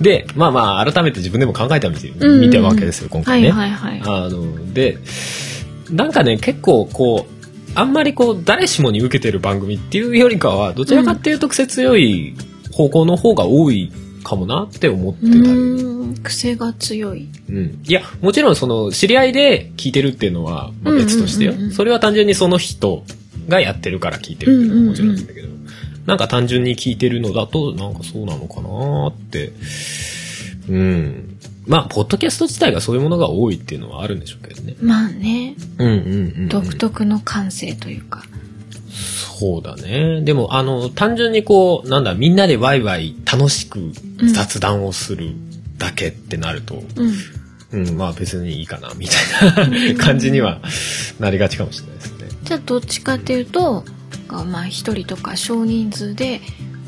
*laughs* で、まあまあ、改めて自分でも考えてみて、うんうん見たわけですよ、今はい回ね。はいはいあの、で、なんかね、結構こう、あんまりこう、誰しもに受けてる番組っていうよりかは、どちらかっていうと癖強い方向の方が多いかもなって思ってたり。うん癖が強いうん。いや、もちろんその、知り合いで聞いてるっていうのは、まあ別としてよ、うんうんうんうんそれは単純にその人がやってるから聞いてるっていうのはもちろんなんだけど、なんか単純に聞いてるのだと、なんかそうなのかなって。うん。まあ、ポッドキャスト自体がそういうものが多いっていうのはあるんでしょうけどね。まあねうんうんうん、うん。独特の感性というかそうだね。でも、あの、単純にこう、なんだ、みんなでワイワイ楽しく雑談をするだけってなると、うんうん、まあ別にいいかな、みたいな感じにはなりがちかもしれないですね。じゃあどっちかっていうとまあ一人とか少人数で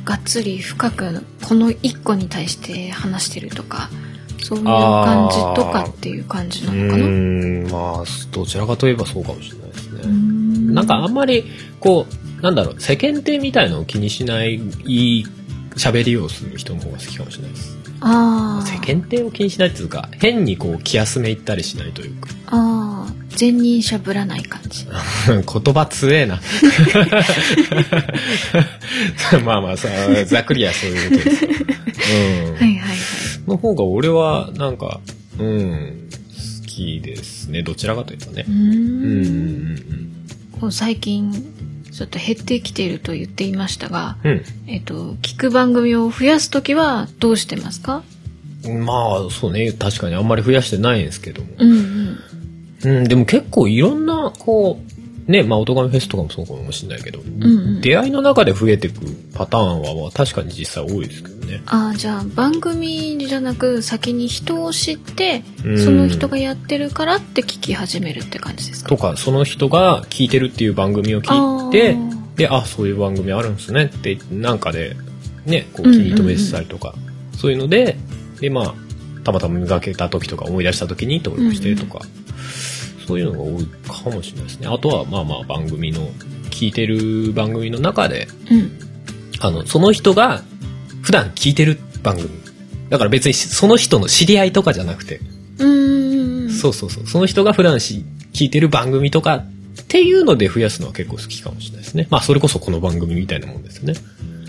がっつり深くこの一個に対して話してるとかそういう感じとかっていう感じうなのかな？まあ、どちらかといえばそうかもしれないですね。うんなんかあんまり、こう、なんだろう、世間体みたいのを気にしない、いい喋りをする人の方が好きかもしれないです。あ世間体を気にしないっていうか、変にこう、気休め言ったりしないというか。あああ善人しゃぶらない感じ *laughs* 言葉強えな。*laughs* まあまあさ、ざっくりはそういうことです。うん。はいはいはいの方が俺は、なんか、うん、好きですね。どちらかというとねう。うんうんんうんこう最近ちょっと減ってきていると言っていましたが、うん。えっと、聞く番組を増やすときはどうしてますか？うん。まあ、そうね。確かにあんまり増やしてないんですけども。うんうんうん、でも結構いろんな、こう、ね、まあ、オトガメフェスとかもそうかもしれないけど、んうん。出会いの中で増えていくパターンは、まあ、確かに実際多いですけどね。ああじゃあ番組じゃなく先に人を知ってうん。その人がやってるからって聞き始めるって感じですか？とか、その人が聞いてるっていう番組を聞いて、で、あ、そういう番組あるんですねって、なんかで、ね、こう気に留めてたりとか、そういうので、で、まあ、たまたま見かけた時とか思い出した時に登録してとか、そういうのが多いかもしれないですね。あとは、まあまあ番組の、聞いてる番組の中で、うんあの、その人が普段聞いてる番組。だから別にその人の知り合いとかじゃなくて、うーんそうそうそう。その人が普段し聞いてる番組とかっていうので増やすのは結構好きかもしれないですね。まあそれこそこの番組みたいなもんですよね。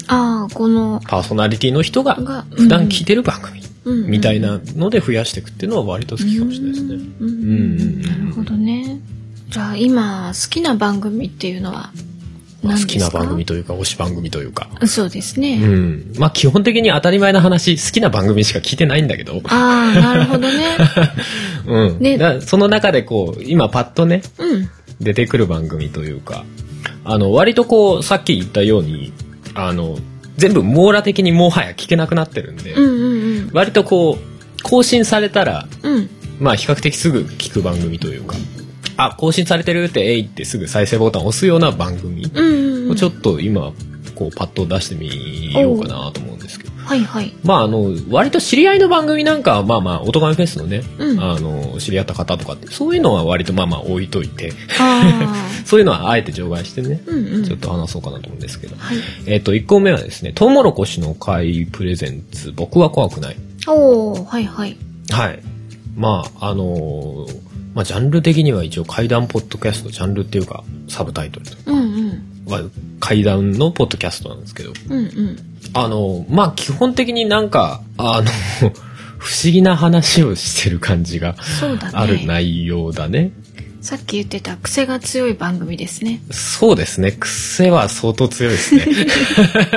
ああこのパーソナリティの人がが普段聞いてる番組うんみたいなので増やしていくっていうのは割と好きかもしれないですね。うん。なるほどねじゃあ今好きな番組っていうのはまあ何ですか好きな番組というか推し番組というか。そうですね、うん。まあ基本的に当たり前な話、好きな番組しか聞いてないん。だけど。ああなるほどねうん。ねその中でこう、今パッとね、うん。出てくる番組というか、あの、割とこう、さっき言ったように、あの、全部網羅的にもはや聞けなくなってるん。で、うん。うん割とこう、更新されたら、うんうんまあ比較的すぐ聞く番組というか、あ、更新されてるって、えいってすぐ再生ボタンを押すような番組をちょっと今、こう、パッと出してみようかなと思うんですけど。はいはい。まああの、割と知り合いの番組なんかは、まあまあ、オトガメフェスのね、うん。あの、知り合った方とかって、そういうのは割とまあまあ置いといて、あ *laughs* そういうのはあえて除外してね、あうんうん。ちょっと話そうかなと思うんですけど。はい。えっ、と、1個目はですね、トウモロコシの会プレゼンツ、僕は怖くない。おおはいはい。はい。まあ、あのーまあ、ジャンル的には一応怪談ポッドキャスト、ジャンルっていうか、サブタイトルとうんうんは怪談のポッドキャストなんですけど、うんうん。あのーまあ、基本的になんか、あの、*laughs* 不思議な話をしてる感じがある内容だね。さっき言ってた癖が強い番組ですねそうですね。癖は相当強いですね。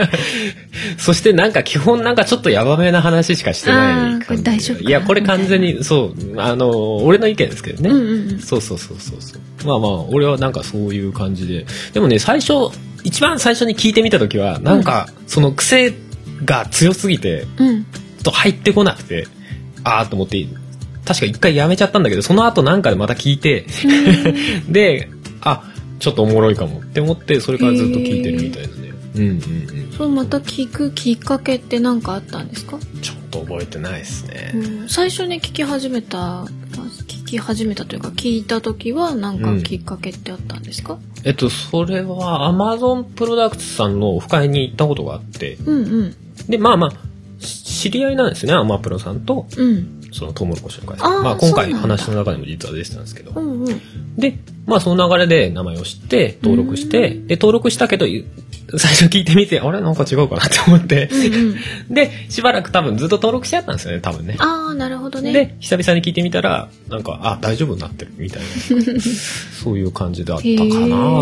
*laughs* そしてなんか基本なんかちょっとヤバめな話しかしてない感じ。大丈夫いや、これ完全に、そう、あの、俺の意見ですけどね。うんうんうんそうそうそうそうそう。まあまあ、俺はなんかそういう感じで。でもね、最初、一番最初に聞いてみた時は、なんか、その癖が強すぎて、うんと入ってこなくて、ああと思って、確か一回やめちゃったんだけど、その後なんかでまた聞いて、*laughs* で、あ、ちょっとおもろいかもって思って、それからずっと聞いてるみたいで。すね。うんうんうん。それまた聞くきっかけって何かあったんですか、ちょっと覚えてないですね。うん、最初に聞き始めたまあ聞き始めたというか聞いた時は何かきっかけってあったんですか、えっと、それは Amazon プロダクツさんのオフ会に行ったことがあって、うん、うん。で、まあまあ、し知り合いなんですね、アマプロさんと、うんそのトウモロコシの会社。あーまあ今回話の中でも実は出てたんですけどう。んうんで、まあその流れで名前を知って、登録して、で、登録したけど、*laughs* 最初聞いてみて、あれ？なんか違うかなって思って、うんうん *laughs* で、しばらく多分ずっと登録してあったんですよね、多分ね。ああなるほどねで、久々に聞いてみたら、なんか、あ、大丈夫になってるみたいな、*laughs* そういう感じだったかな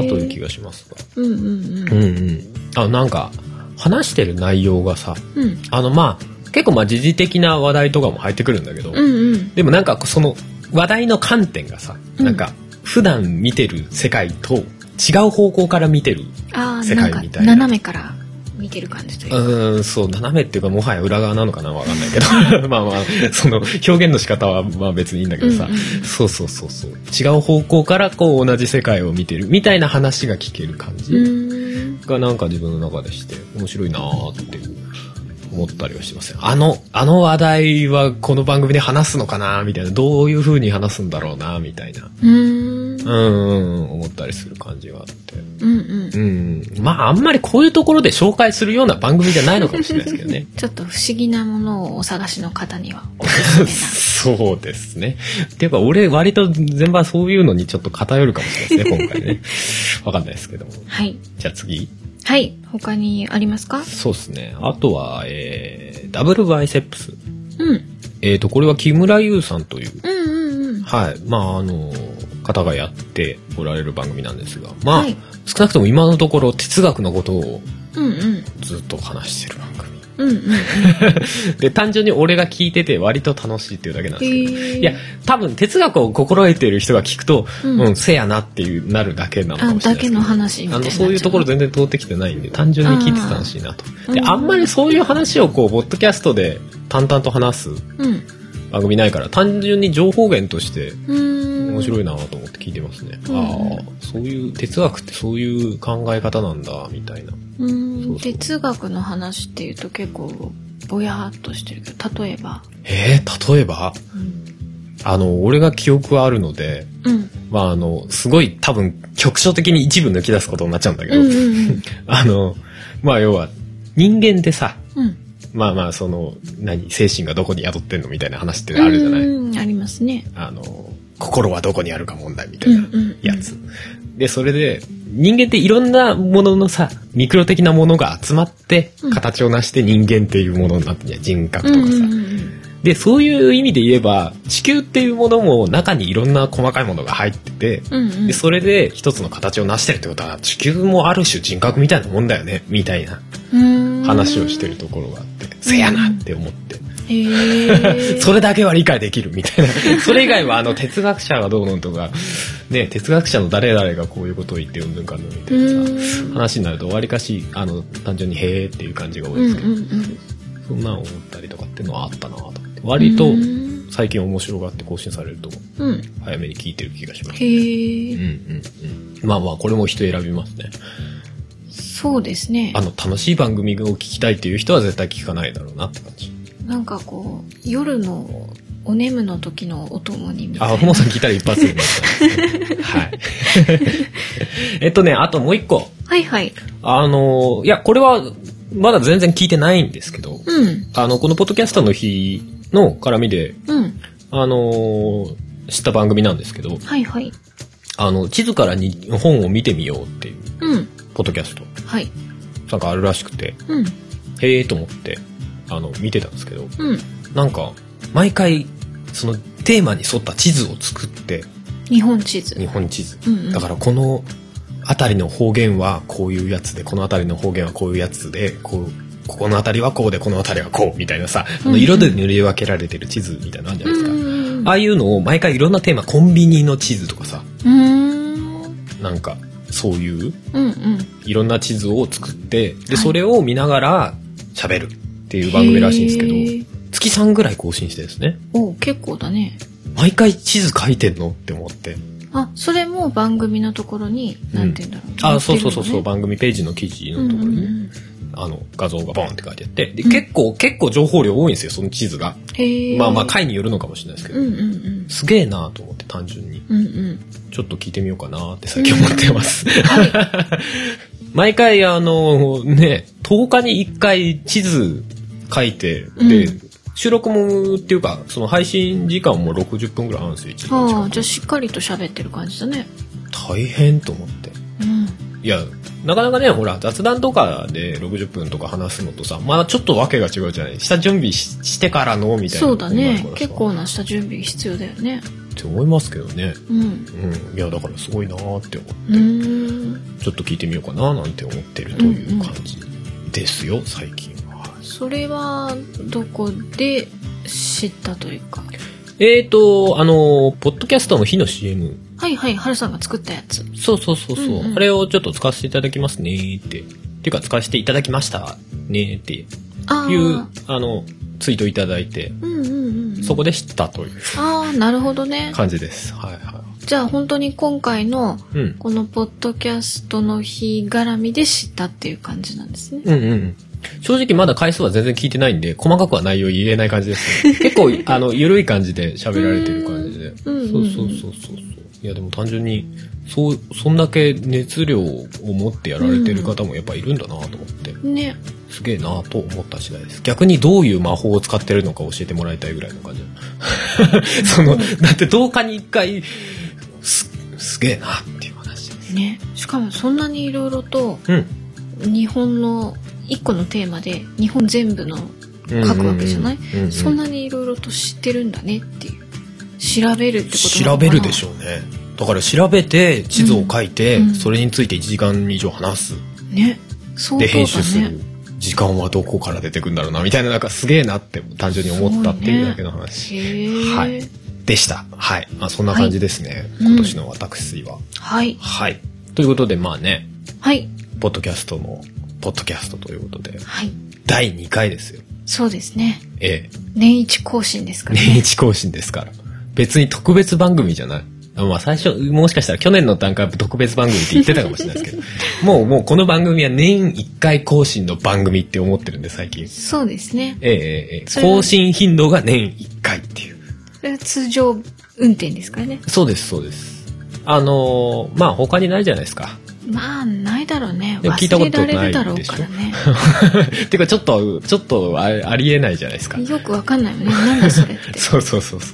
という気がしますが。うんうんうんうんうん。あ、なんか、話してる内容がさ、うんあの、まあ、結構まあ時事的な話題とかも入ってくるんだけど、うんうんでもなんかその話題の観点がさ、うんなんか普段見てる世界と違う方向から見てる。世界みたいな斜めから見てる感じというかうーん、そう、斜めっていうかもはや裏側なのかなわかんないけど。*laughs* まあまあ、その表現の仕方はまあ別にいいんだけどさ、うんうんそうそうそうそう。違う方向からこう同じ世界を見てるみたいな話が聞ける感じ。がなんか自分の中でして面白いなーって思ったりはしてますよ。あの、あの話題はこの番組で話すのかなみたいな、どういう風に話すんだろうなみたいな、うーんうんうんうん、思ったりする感じがあって。うんうんうん。まああんまりこういうところで紹介するような番組じゃないのかもしれないですけどね。*laughs* ちょっと不思議なものをお探しの方にはそうですね。っていうか俺割と全般そういうのにちょっと偏るかもしれないですね、今回ね。*laughs* わかんないですけども。はいじゃあ次。はい。他にありますか？そうですね。あとは、えー、ダブルバイセップス。うん。えーと、これは木村優さんという、うんうんうん。はい、まあ、あの、方がやっておられる番組なんですが、まあ、はい。少なくとも今のところ哲学のことをうんうん。ずっと話してる番組。うん。で、単純に俺が聞いてて割と楽しいっていうだけなん。ですけど、いや、多分哲学を心得ている人が聞くと、ううん、せやなっていうなるだけなのかもしれない。だけの話あの、そういうところ全然通ってきてないん。で、単純に聞いてて楽しいなと。で、あん。まりそういう話をこう、ポッドキャストで淡々と話す番組ないから、単純に情報源として面白いなと思って聞いてますね。ああ、そういう、哲学ってそういう考え方なん。だ、みたいな。うん。哲学の話っていうと結構ぼやーっとしてるけど例えば。えー、例えば？うん。あの、俺が記憶はあるので、うん。まああの、すごい多分局所的に一部抜き出すことになっちゃうんだけど、うんうん *laughs* あの、まあ要は、人間ってさ、うん。まあまあその、何、精神がどこに宿ってんのみたいな話ってあるじゃない、うんありますね。あの、心はどこにあるか問題みたいなうんうん。やつ。で、それで、人間っていろんなもののさ、ミクロ的なものが集まってうん、形を成して人間っていうものになってんじゃん。人格とかさ。で、そういう意味で言えば、地球っていうものも中にいろんな細かいものが入ってて、うんうんで、それで一つの形を成してるってことは、地球もある種人格みたいなもんだよね、みたいなうん話をしてるところがあって、せやなって思って。*laughs* それだけは理解できるみたいな。それ以外はあの哲学者がどうのとか、ね、哲学者の誰々がこういうことを言ってうんぬんかんぬんみたいなさ、話になるとわりかし、あの、単純にへーっていう感じが多うんうんいですけど、うんそんなん思ったりとかっていうのはあったなと思って。割とうん最近面白がって更新されるとうん早めに聞いてる気がします。へうんえうんうん。まあまあ、これも人選びますね。そうですねあの、楽しい番組を聞きたいっていう人は絶対聞かないだろうなって感じ。なんかこう夜のお眠の時のお供にみたいな。あ、ふもさん聞いたら一発で。*laughs* はい。*laughs* えっとね、あともう一個。はいはい。あの、いや、これは、まだ全然聞いてないんですけど、うん。あの、このポッドキャストの日の絡みで、うん。あの、知った番組なんですけど、はいはい。あの、地図からに本を見てみようっていう、うん。ポッドキャスト、はい。なんかあるらしくて、うん。へえーと思って、あの、見てたんですけど、うん。なんか、毎回、そのテーマに沿った地図を作って、日本地図。日本地図。うんうん。だからこの辺りの方言はこういうやつで、この辺りの方言はこういうやつで、こう、ここの辺りはこうで、この辺りはこう、みたいなさ、あうんうん。の色で塗り分けられてる地図みたいなのあるじゃないですか。うんああいうのを毎回いろんなテーマ、コンビニの地図とかさ、ん。なんか、そういううんうん。いろんな地図を作って、で、それを見ながら喋るっていう番組らしいんですけど、月3ぐらい更新してですね。お結構だね毎回地図書いてんのって思って。あ、それも番組のところに、なんて言うんだろう。あ、そうそうそうそう、番組ページの記事るのところに、うんうんうんあの、画像がボンって書いてあって、で、結構、結構情報量多いんですよ、その地図が。まあまあ、回によるのかもしれないですけど、うんうんうん。すげえなと思って、単純に。うんうん。ちょっと聞いてみようかなって最近思ってます。*laughs* 毎回、あの、ね、10日に1回地図書いて、で、うん収録もっていうか、その配信時間も60分ぐらいあるんですよ、1時間近ああ、くじゃあしっかりと喋ってる感じだね。大変と思って。うん。いや、なかなかね、ほら、雑談とかで60分とか話すのとさ、まあちょっとわけが違うじゃない。下準備ししてからのみたいな。そうだね結構な下準備必要だよね。って思いますけどね。うん。うん。いや、だからすごいなーって思って、うーん。ちょっと聞いてみようかななんて思ってるという感じですよ、最近は。それは、どこで知ったというか？えーと、あの、ポッドキャストの日の CM。はいはい、はるさんが作ったやつ。そうそうそうそう、うんうんあれをちょっと使わせていただきますねーって。っていうか、使わせていただきましたねーって。いう、あの、ツイートいただいて、うんうんうん。そこで知ったというああ、なるほどね。感じです。はいはじゃあ本当に今回の。このポッドキャストの日絡みで知ったっていう感じなんですね。うんうんうん。正直まだ回数は全然聞いてないんで、細かくは内容言えない感じですね。*laughs* 結構、あの、ゆるい感じで喋られてる感じで。うんうんそうそうそうそうそう。いやでも単純に、そう、そんだけ熱量を持ってやられてる方もやっぱいるんだなと思って、ね。すげえなと思った次第です。逆にどういう魔法を使ってるのか教えてもらいたいぐらいの感じ。*laughs* その、だって10日に1回、す、すげえなっていう話です。ね。しかもそんなにいろいろとうん。日本の一個のテーマで日本全部の書くわけじゃない、うんうんそんなにいろいろと知ってるんだねっていう。調べるってことな調べるでしょうね。だから調べて、地図を書いて、うんうんそれについて1時間以上話す。ね。そうで、だ編集するね。。時間はどこから出てくんだろうな、みたいな、なんかすげえなって単純に思ったっていうだけの話。へえ。はい。でした。はい。まあそんな感じですね。うん今年の私は。はい。はい。ということで、まあね、はい。ポッドキャストの、ポッドキャストということで、はい。第2回ですよ。そうですね。ええ。年一更新ですから年ね。一更新ですから。別に特別番組じゃない。あまあ最初、もしかしたら去年の段階は特別番組って言ってたかもしれないですけど、*laughs* もうもうこの番組は年1回更新の番組って思ってるんで最近。そうですね。ええええ更新頻度が年1回っていう。それは通常運転ですからね。そうです、そうです。あのーまあ他にないじゃないですか。まあ、ないだろうね。忘れられるだろうからね。*laughs* てかちょっと、ちょっとあありえないじゃないですか。よくわかんないよね。なんだそれって。*laughs* そうそうそうそ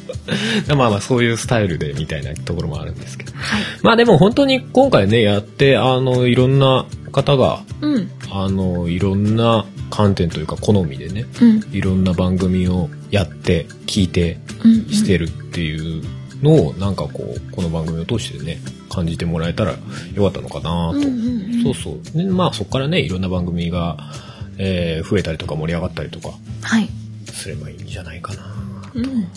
う。まあまあそういうスタイルでみたいなところもあるんですけど。はい。まあでも本当に今回ね、やって、あの、いろんな方が、うん。あの、いろんな観点というか好みでね、うん。いろんな番組をやって、聞いて、うん。してるっていうのを、なんかこう、この番組を通してね、感じてもらえたらよかったのかなと。うんうんうんそうそう。で、まあそこからね、いろんな番組が、えー増えたりとか盛り上がったりとかはい。すればいいんじゃないかな。うん。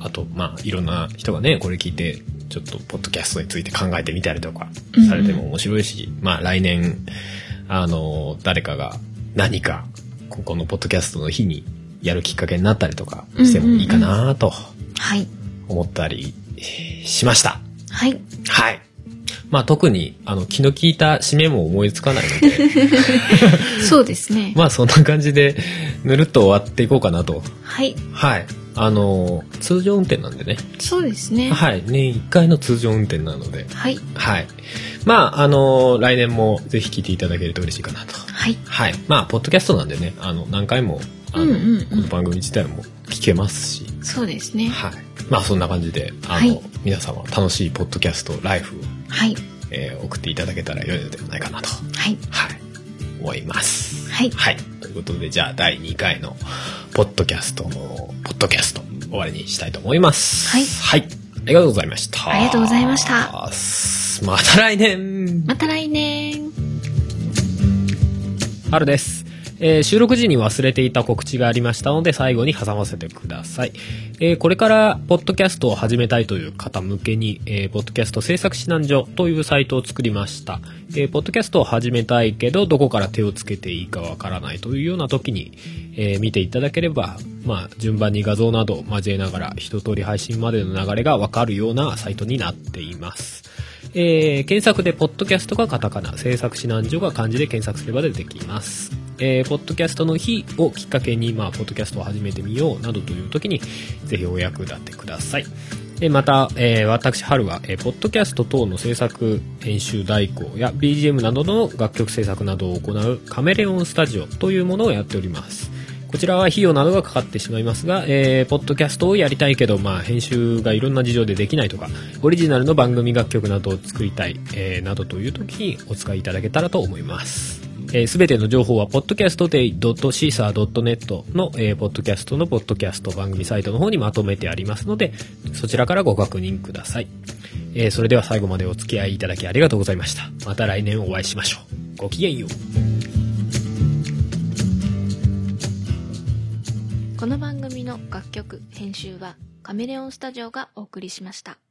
あと、まあいろんな人がね、これ聞いて、ちょっとポッドキャストについて考えてみたりとかうんうんされても面白いし、まあ来年、あの、誰かが何か、ここのポッドキャストの日にやるきっかけになったりとかしてもいいかなとはい。思ったりしました。はい。はい。まあ特に、あの、気の利いた締めも思いつかないので、*laughs* そうですね。*laughs* まあそんな感じで、ぬるっと終わっていこうかなと。はい。はい。あの、通常運転なんでね。そうですね。はい。年1回の通常運転なので。はい。はい。まあ、あの、来年もぜひ聞いていただけると嬉しいかなと。はい。はい。まあ、ポッドキャストなんでね、あの、何回も、あの、うんうんうんこの番組自体も聞けますし、そうですね。はい。まあ、そんな感じで、あの、はい皆様楽しいポッドキャストライフを、はい。えー送っていただけたら良いのではないかなと、はい。はい。思います。はい。はい。ということで、じゃあ、第2回の、ポッドキャストの、ポッドキャスト、終わりにしたいと思います。はいはい。ありがとうございました。ありがとうございました。また来年また来年。春です。えー収録時に忘れていた告知がありましたので、最後に挟ませてください。えーこれから、ポッドキャストを始めたいという方向けに、えーポッドキャスト制作指南所というサイトを作りました。えーポッドキャストを始めたいけど、どこから手をつけていいかわからないというような時に、えー見ていただければ、まあ、順番に画像などを交えながら、一通り配信までの流れがわかるようなサイトになっています。えー検索で、ポッドキャストがカタカナ、制作指南所が漢字で検索すれば出てきます。えーポッドキャストの日をきっかけに、まあ、ポッドキャストを始めてみようなどという時に、ぜひお役立てください。えまた、えー私、春は、えーポッドキャスト等の制作、編集代行や BGM などの楽曲制作などを行うカメレオンスタジオというものをやっております。こちらは費用などがかかってしまいますが、えー、ポッドキャストをやりたいけど、まあ、編集がいろんな事情でできないとか、オリジナルの番組楽曲などを作りたい、えーなどという時にお使いいただけたらと思います。えー、ての情報は、podcastday.caesar.net の、えー、ポッドキャストのポッドキャスト番組サイトの方にまとめてありますので、そちらからご確認ください。えーそれでは最後までお付き合いいただきありがとうございました。また来年お会いしましょう。ごきげんよう。この番組の楽曲編集はカメレオンスタジオがお送りしました。